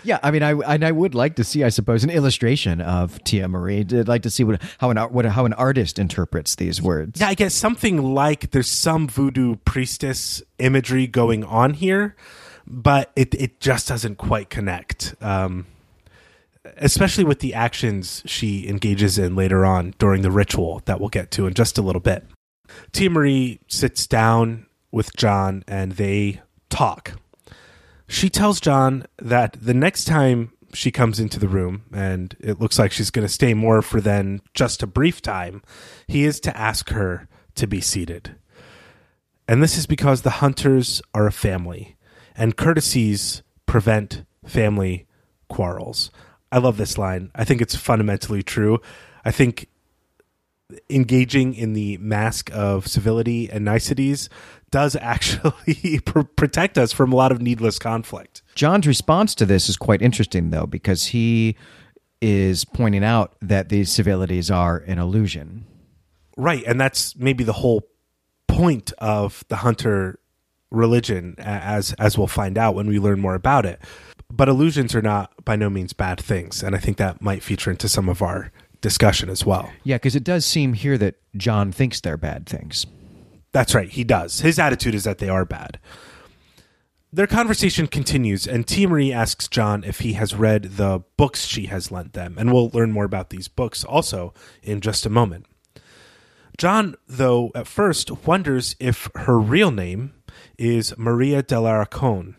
S1: Yeah, I mean, I and I would like to see, I suppose, an illustration of Tia Marie. I'd like to see what how an what how an artist interprets these words.
S2: Yeah, I guess something like there's some voodoo priestess imagery going on here, but it it just doesn't quite connect. Um, especially with the actions she engages in later on during the ritual that we'll get to in just a little bit. Tia sits down with John and they talk. She tells John that the next time she comes into the room, and it looks like she's going to stay more for than just a brief time, he is to ask her to be seated. And this is because the hunters are a family, and courtesies prevent family quarrels. I love this line. I think it's fundamentally true. I think engaging in the mask of civility and niceties does actually pr- protect us from a lot of needless conflict.
S1: John's response to this is quite interesting, though, because he is pointing out that these civilities are an illusion.
S2: Right. And that's maybe the whole point of the hunter religion as as we'll find out when we learn more about it but illusions are not by no means bad things and i think that might feature into some of our discussion as well
S1: Yeah, because it does seem here that John thinks they're bad things.
S2: That's right, he does. His attitude is that they are bad. Their conversation continues, and Tia Marie asks John if he has read the books she has lent them, and we'll learn more about these books also in just a moment. John, though, at first wonders if her real name is Maria Delaracon,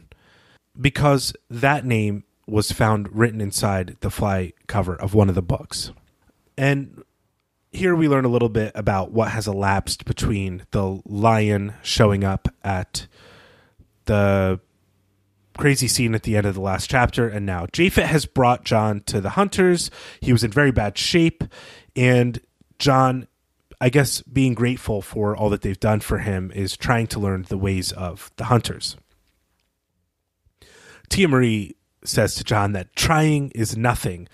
S2: because that name was found written inside the fly cover of one of the books. And here we learn a little bit about what has elapsed between the lion showing up at the crazy scene at the end of the last chapter and now Japhet has brought John to the hunters. He was in very bad shape and John I guess being grateful for all that they've done for him is trying to learn the ways of the hunters. Tia Marie says to John that trying is nothing.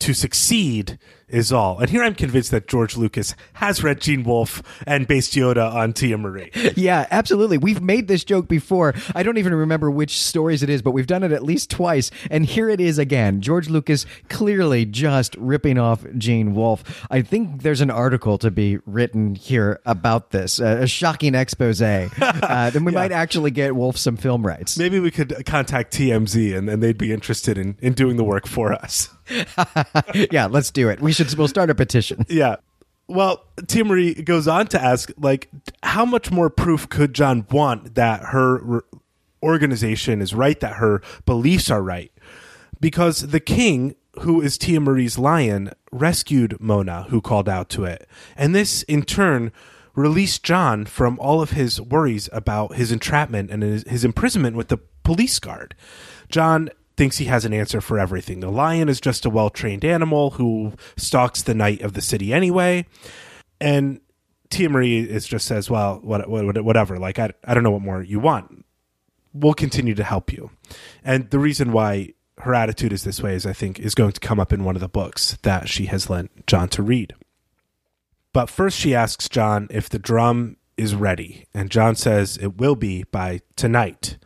S2: To succeed is all. And here I'm convinced that George Lucas has read Gene Wolfe and based Yoda on Tia Marie.
S1: Yeah, absolutely. We've made this joke before. I don't even remember which stories it is, but we've done it at least twice. And here it is again. George Lucas clearly just ripping off Gene Wolfe. I think there's an article to be written here about this, a, a shocking expose. Uh, then we might actually get Wolfe some film rights.
S2: Maybe we could contact TMZ and, and they'd be interested in, in doing the work for us.
S1: yeah, let's do it. We should. We'll start a petition.
S2: Yeah. Well, Tia Marie goes on to ask, like, how much more proof could John want that her organization is right, that her beliefs are right? Because the king, who is Tia Marie's lion, rescued Mona, who called out to it. And this, in turn, released John from all of his worries about his entrapment and his, his imprisonment with the police guard. John thinks he has an answer for everything. The lion is just a well trained animal who stalks the night of the city anyway. And Tia Marie is just says, well, what, what, whatever. Like, I, I don't know what more you want. We'll continue to help you. And the reason why her attitude is this way is, I think, is going to come up in one of the books that she has lent John to read. But first, she asks John if the drum is ready. And John says it will be by tonight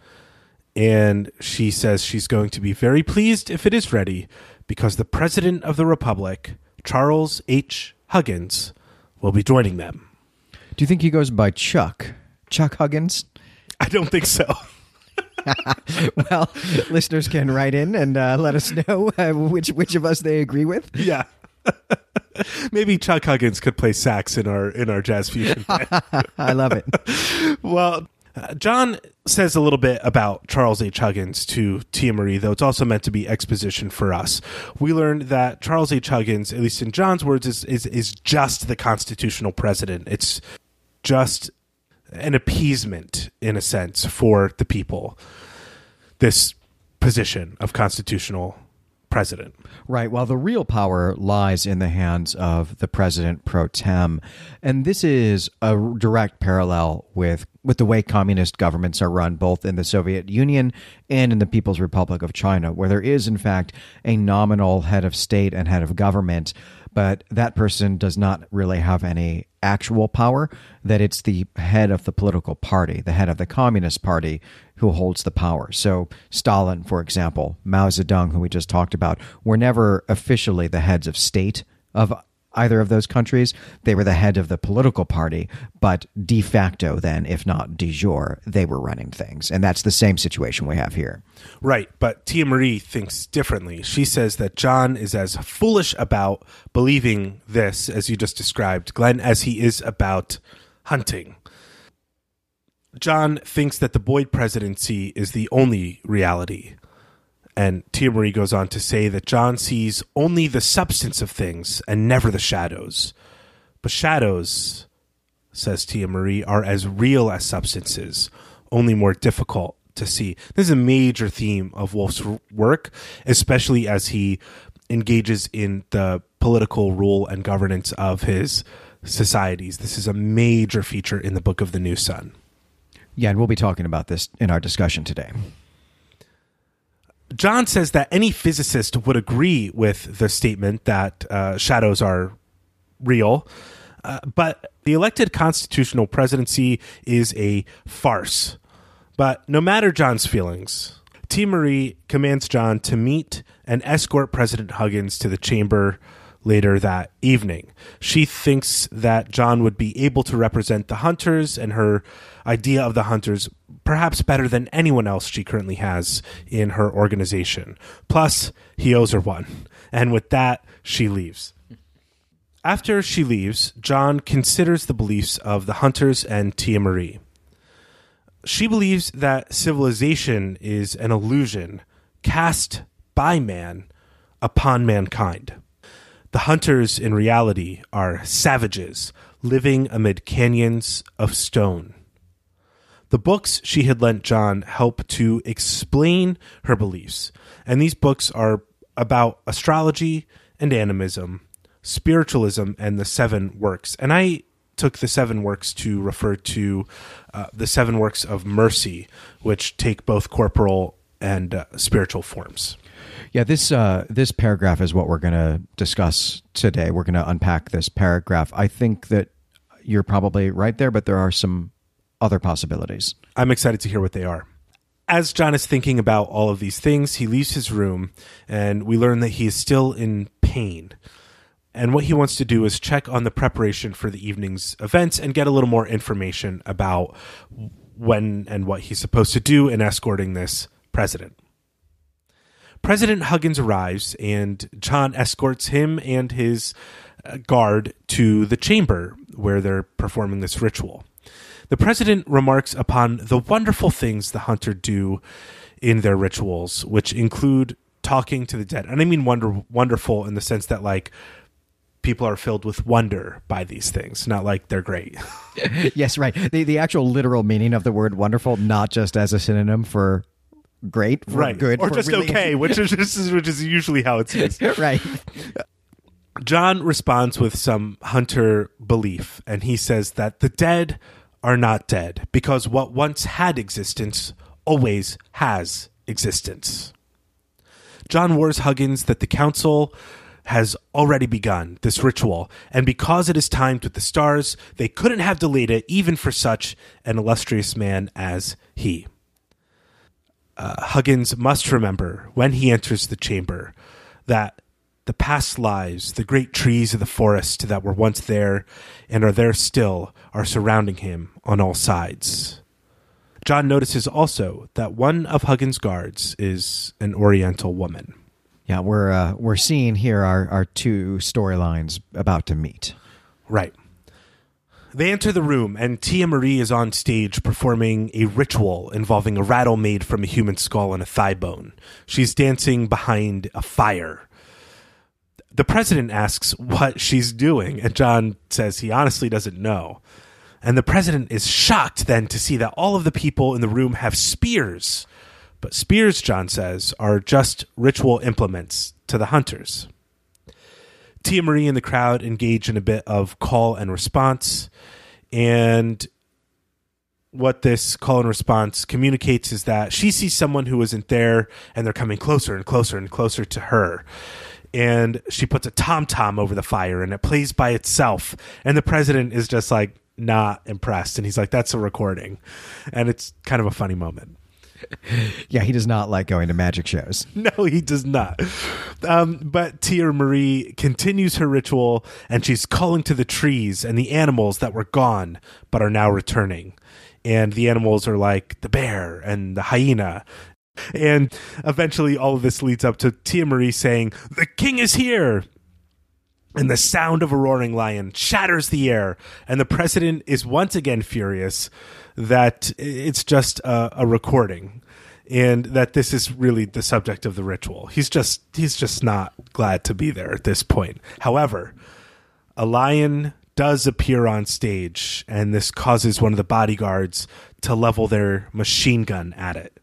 S2: and she says she's going to be very pleased if it is ready because the president of the republic, Charles H. Huggins, will be joining them.
S1: Do you think he goes by Chuck? Chuck Huggins?
S2: I don't think so.
S1: well, listeners can write in and uh, let us know uh, which which of us they agree with.
S2: Yeah. Maybe Chuck Huggins could play sax in our in our jazz fusion.
S1: I love it.
S2: well, uh, John says a little bit about Charles H. Huggins to Tia Marie, though it's also meant to be exposition for us. We learned that Charles H. Huggins, at least in John's words, is, is, is just the constitutional president. It's just an appeasement, in a sense, for the people. This position of constitutional president.
S1: Right. Well, the real power lies in the hands of the president pro tem, and this is a direct parallel with with the way communist governments are run, both in the Soviet Union and in the People's Republic of China, where there is, in fact, a nominal head of state and head of government, but that person does not really have any actual power. That it's the head of the political party, the head of the Communist Party, who holds the power. So, Stalin, for example, Mao Zedong, who we just talked about, were never officially the heads of state of either of those countries. They were the head of the political party, but de facto, then, if not de jure, they were running things. And that's the same situation we have here.
S2: Right. But Tia Marie thinks differently. She says that John is as foolish about believing this, as you just described, Glenn, as he is about hunting. John thinks that the Boyd presidency is the only reality. And Tia Marie goes on to say that John sees only the substance of things and never the shadows. But shadows, says Tia Marie, are as real as substances, only more difficult to see. This is a major theme of Wolfe's work, especially as he engages in the political rule and governance of his societies. This is a major feature in the Book of the New Sun.
S1: Yeah, and we'll be talking about this in our discussion today.
S2: John says that any physicist would agree with the statement that uh, shadows are real, uh, but the elected constitutional presidency is a farce. But no matter John's feelings, Tia Marie commands John to meet and escort President Huggins to the chamber later that evening. She thinks that John would be able to represent the hunters and her idea of the hunters perhaps better than anyone else she currently has in her organization. Plus, he owes her one. And with that, she leaves. After she leaves, John considers the beliefs of the hunters and Tia Marie. She believes that civilization is an illusion cast by man upon mankind. The hunters, in reality, are savages living amid canyons of stone. The books she had lent John help to explain her beliefs, and these books are about astrology and animism, spiritualism, and the seven works. And I took the seven works to refer to uh, the seven works of mercy, which take both corporal and uh, spiritual forms.
S1: Yeah, this uh, this paragraph is what we're going to discuss today. We're going to unpack this paragraph. I think that you're probably right there, but there are some other possibilities.
S2: I'm excited to hear what they are. As John is thinking about all of these things, he leaves his room, and we learn that he is still in pain. And what he wants to do is check on the preparation for the evening's events and get a little more information about when and what he's supposed to do in escorting this president. President Huggins arrives, and John escorts him and his uh, guard to the chamber where they're performing this ritual. The president remarks upon the wonderful things the hunter do in their rituals, which include talking to the dead. And I mean wonder wonderful in the sense that like people are filled with wonder by these things, not like they're great.
S1: yes, right. The the actual literal meaning of the word wonderful, not just as a synonym for great, for
S2: right,
S1: good,
S2: or just
S1: really-
S2: okay, which is which is usually how it's used.
S1: right.
S2: John responds with some hunter belief, and he says that the dead are not dead because what once had existence always has existence. John warns Huggins that the council has already begun this ritual, and because it is timed with the stars, they couldn't have delayed it even for such an illustrious man as he. Uh, Huggins must remember when he enters the chamber that the past lives, the great trees of the forest that were once there and are there still, are surrounding him on all sides. John notices also that one of Huggins' guards is an Oriental woman.
S1: Yeah, we're uh, we're seeing here our, our two storylines about to meet.
S2: Right. They enter the room, and Tia Marie is on stage performing a ritual involving a rattle made from a human skull and a thigh bone. She's dancing behind a fire. The president asks what she's doing, and John says he honestly doesn't know. And the president is shocked then to see that all of the people in the room have spears. But spears, John says, are just ritual implements to the hunters. Tia Marie and the crowd engage in a bit of call and response. And what this call and response communicates is that she sees someone who isn't there and they're coming closer and closer and closer to her. And she puts a tom tom over the fire and it plays by itself. And the president is just like not impressed. And he's like, that's a recording. And it's kind of a funny moment.
S1: Yeah, he does not like going to magic shows.
S2: No, he does not. Um, but Tia Marie continues her ritual and she's calling to the trees and the animals that were gone but are now returning. And the animals are like the bear and the hyena. And eventually, all of this leads up to Tia Marie saying, The king is here! And the sound of a roaring lion shatters the air. And the president is once again furious that it's just a, a recording and that this is really the subject of the ritual. He's just he's just not glad to be there at this point. However, a lion does appear on stage, and this causes one of the bodyguards to level their machine gun at it.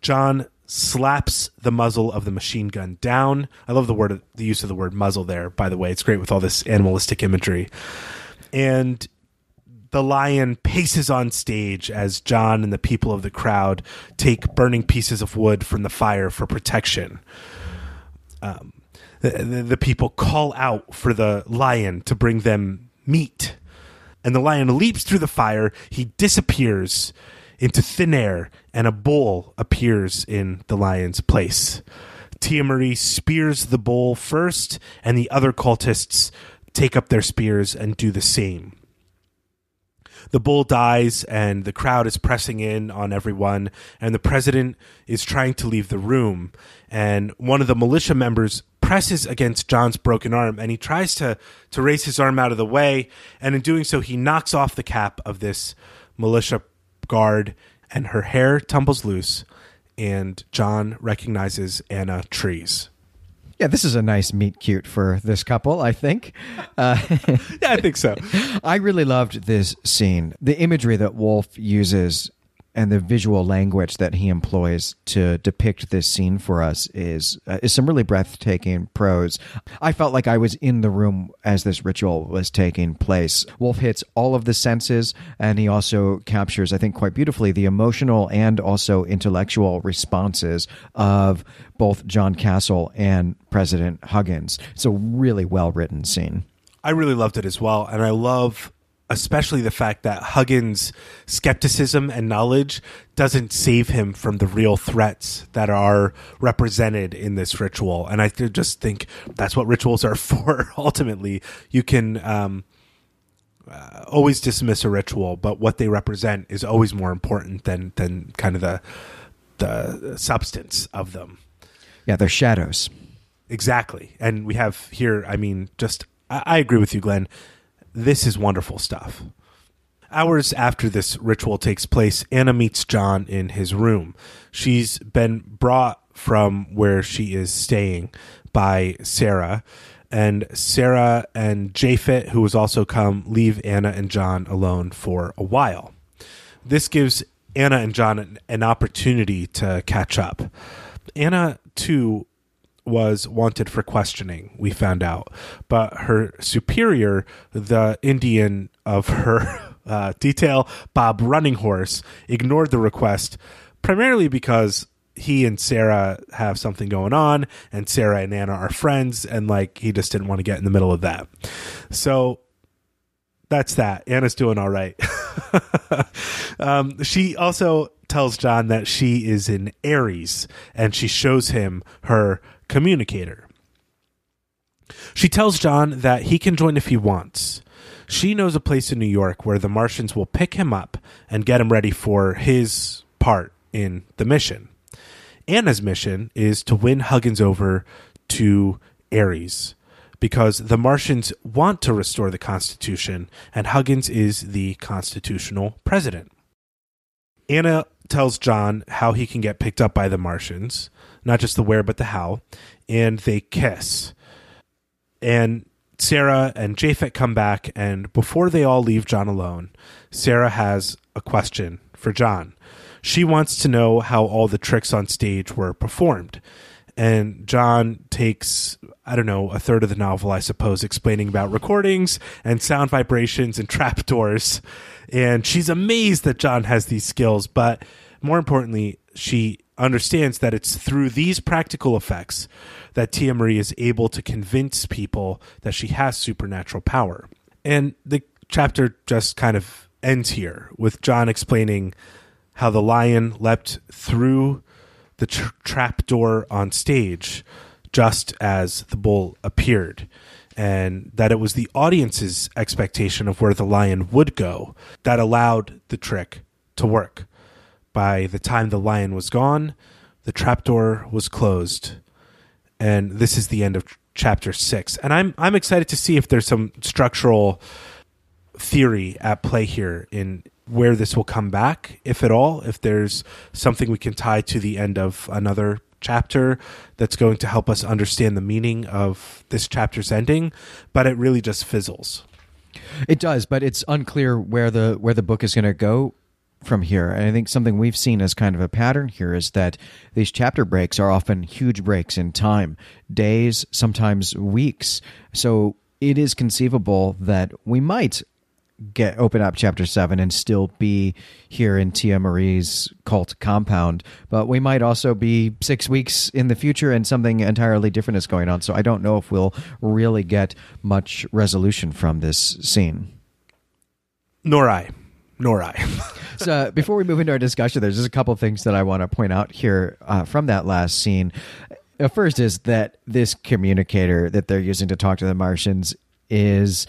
S2: John slaps the muzzle of the machine gun down. I love the word, the use of the word muzzle there. By the way, it's great with all this animalistic imagery. And the lion paces on stage as John and the people of the crowd take burning pieces of wood from the fire for protection. Um, the, the, people call out for the lion to bring them meat. And the lion leaps through the fire. He disappears into thin air, and a bull appears in the lion's place. Tia Marie spears the bull first, and the other cultists take up their spears and do the same. The bull dies, and the crowd is pressing in on everyone, and the president is trying to leave the room. And one of the militia members presses against John's broken arm, and he tries to, to raise his arm out of the way, and in doing so, he knocks off the cap of this militia guard, and her hair tumbles loose, and John recognizes Anna Trees.
S1: Yeah, this is a nice meet cute for this couple, I think. Uh,
S2: yeah, I think so.
S1: I really loved this scene. The imagery that Wolfe uses and the visual language that he employs to depict this scene for us is uh, is some really breathtaking prose. I felt like I was in the room as this ritual was taking place. Wolfe hits all of the senses, and he also captures, I think, quite beautifully the emotional and also intellectual responses of both John Castle and President Huggins. It's a really well written scene.
S2: I really loved it as well, and I love especially the fact that Huggins' skepticism and knowledge doesn't save him from the real threats that are represented in this ritual. And I just think that's what rituals are for. Ultimately, you can um, uh, always dismiss a ritual, but what they represent is always more important than than kind of the the substance of them.
S1: Yeah, they're shadows.
S2: Exactly, and we have here. I mean, just I, I agree with you, Glenn this is wonderful stuff. Hours after this ritual takes place, Anna meets John in his room. She's been brought from where she is staying by Sarah, and Sarah and Japhet, who has also come, leave Anna and John alone for a while. This gives Anna and John an, an opportunity to catch up. Anna, too, was wanted for questioning, we found out. But her superior, the Indian of her uh, detail, Bob Running Horse, ignored the request primarily because he and Sarah have something going on, and Sarah and Anna are friends, and like he just didn't want to get in the middle of that. So that's that. Anna's doing all right. um, she also tells John that she is in Ares, and she shows him her communicator. She tells John that he can join if he wants. She knows a place in New York where the Martians will pick him up and get him ready for his part in the mission. Anna's mission is to win Huggins over to Ares because the Martians want to restore the Constitution and Huggins is the constitutional president. Anna tells John how he can get picked up by the Martians not just the where but the how, and they kiss. And Sarah and Japhet come back, and before they all leave John alone, Sarah has a question for John. She wants to know how all the tricks on stage were performed. And John takes, I don't know, a third of the novel, I suppose, explaining about recordings and sound vibrations and trapdoors. And she's amazed that John has these skills, but more importantly, she understands that it's through these practical effects that Tia Marie is able to convince people that she has supernatural power. And the chapter just kind of ends here with John explaining how the lion leapt through the tra- trap door on stage just as the bull appeared and that it was the audience's expectation of where the lion would go that allowed the trick to work by the time the lion was gone, the trapdoor was closed. And this is the end of chapter six. And I'm I'm excited to see if there's some structural theory at play here in where this will come back, if at all, if there's something we can tie to the end of another chapter that's going to help us understand the meaning of this chapter's ending, but it really just fizzles.
S1: It does, but it's unclear where the where the book is going to go from here. And I think something we've seen as kind of a pattern here is that these chapter breaks are often huge breaks in time, days, sometimes weeks. So it is conceivable that we might get open up chapter 7 and still be here in Tia Marie's cult compound but we might also be 6 weeks in the future and something entirely different is going on so I don't know if we'll really get much resolution from this scene
S2: Nor I. Nor I.
S1: so before we move into our discussion, there's just a couple things that I want to point out here uh, from that last scene. Uh, first is that this communicator that they're using to talk to the Martians is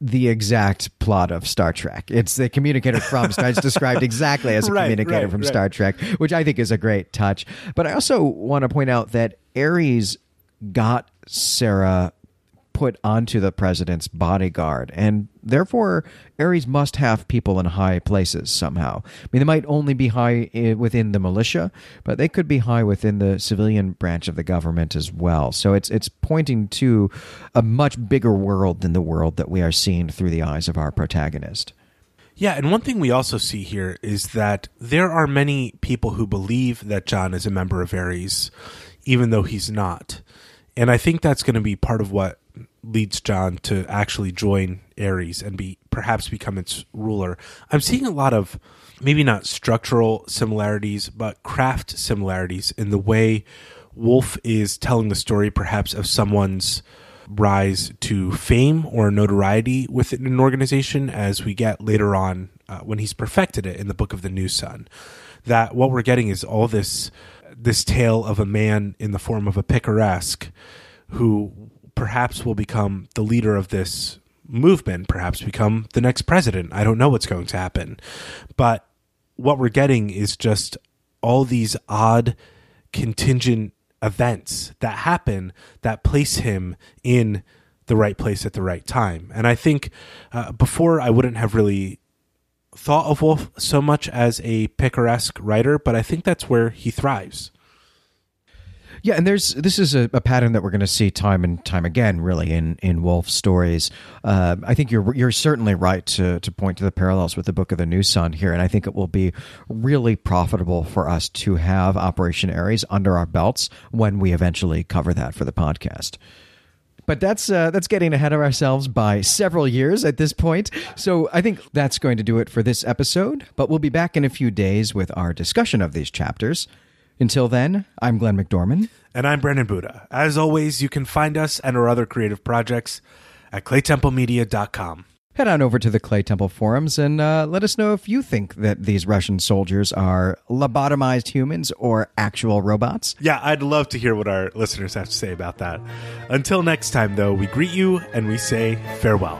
S1: the exact plot of Star Trek. It's the communicator from Star. Trek. It's described exactly as a
S2: Right,
S1: communicator
S2: right,
S1: from
S2: right.
S1: Star Trek, which I think is a great touch. But I also want to point out that Ares got Sarah put onto the president's bodyguard, and therefore Ares must have people in high places somehow. I mean, they might only be high eh, within the militia, but they could be high within the civilian branch of the government as well. So it's it's pointing to a much bigger world than the world that we are seeing through the eyes of our protagonist.
S2: Yeah, and one thing we also see here is that there are many people who believe that John is a member of Ares, even though he's not. And I think that's going to be part of what leads John to actually join Ares and be perhaps become its ruler. I'm seeing a lot of maybe not structural similarities, but craft similarities in the way Wolfe is telling the story perhaps of someone's rise to fame or notoriety within an organization as we get later on uh, when he's perfected it in the book of the new sun that what we're getting is all this this tale of a man in the form of a picaresque who perhaps will become the leader of this movement perhaps become the next president i don't know what's going to happen but what we're getting is just all these odd contingent events that happen that place him in the right place at the right time. And I think uh, before I wouldn't have really thought of Wolfe so much as a picaresque writer, but I think that's where he thrives.
S1: Yeah, and there's this is a, a pattern that we're going to see time and time again, really, in in Wolfe's stories. Uh, I think you're you're certainly right to to point to the parallels with the Book of the New Sun here, and I think it will be really profitable for us to have Operation Ares under our belts when we eventually cover that for the podcast. But that's uh, that's getting ahead of ourselves by several years at this point. So I think that's going to do it for this episode. But we'll be back in a few days with our discussion of these chapters. Until then, I'm Glenn McDorman.
S2: And I'm Brandon Buddha. As always, you can find us and our other creative projects at claytemplemedia.com.
S1: Head on over to the Claytemple forums and uh, let us know if you think that these Russian soldiers are lobotomized humans or actual robots.
S2: Yeah, I'd love to hear what our listeners have to say about that. Until next time, though, we greet you and we say farewell.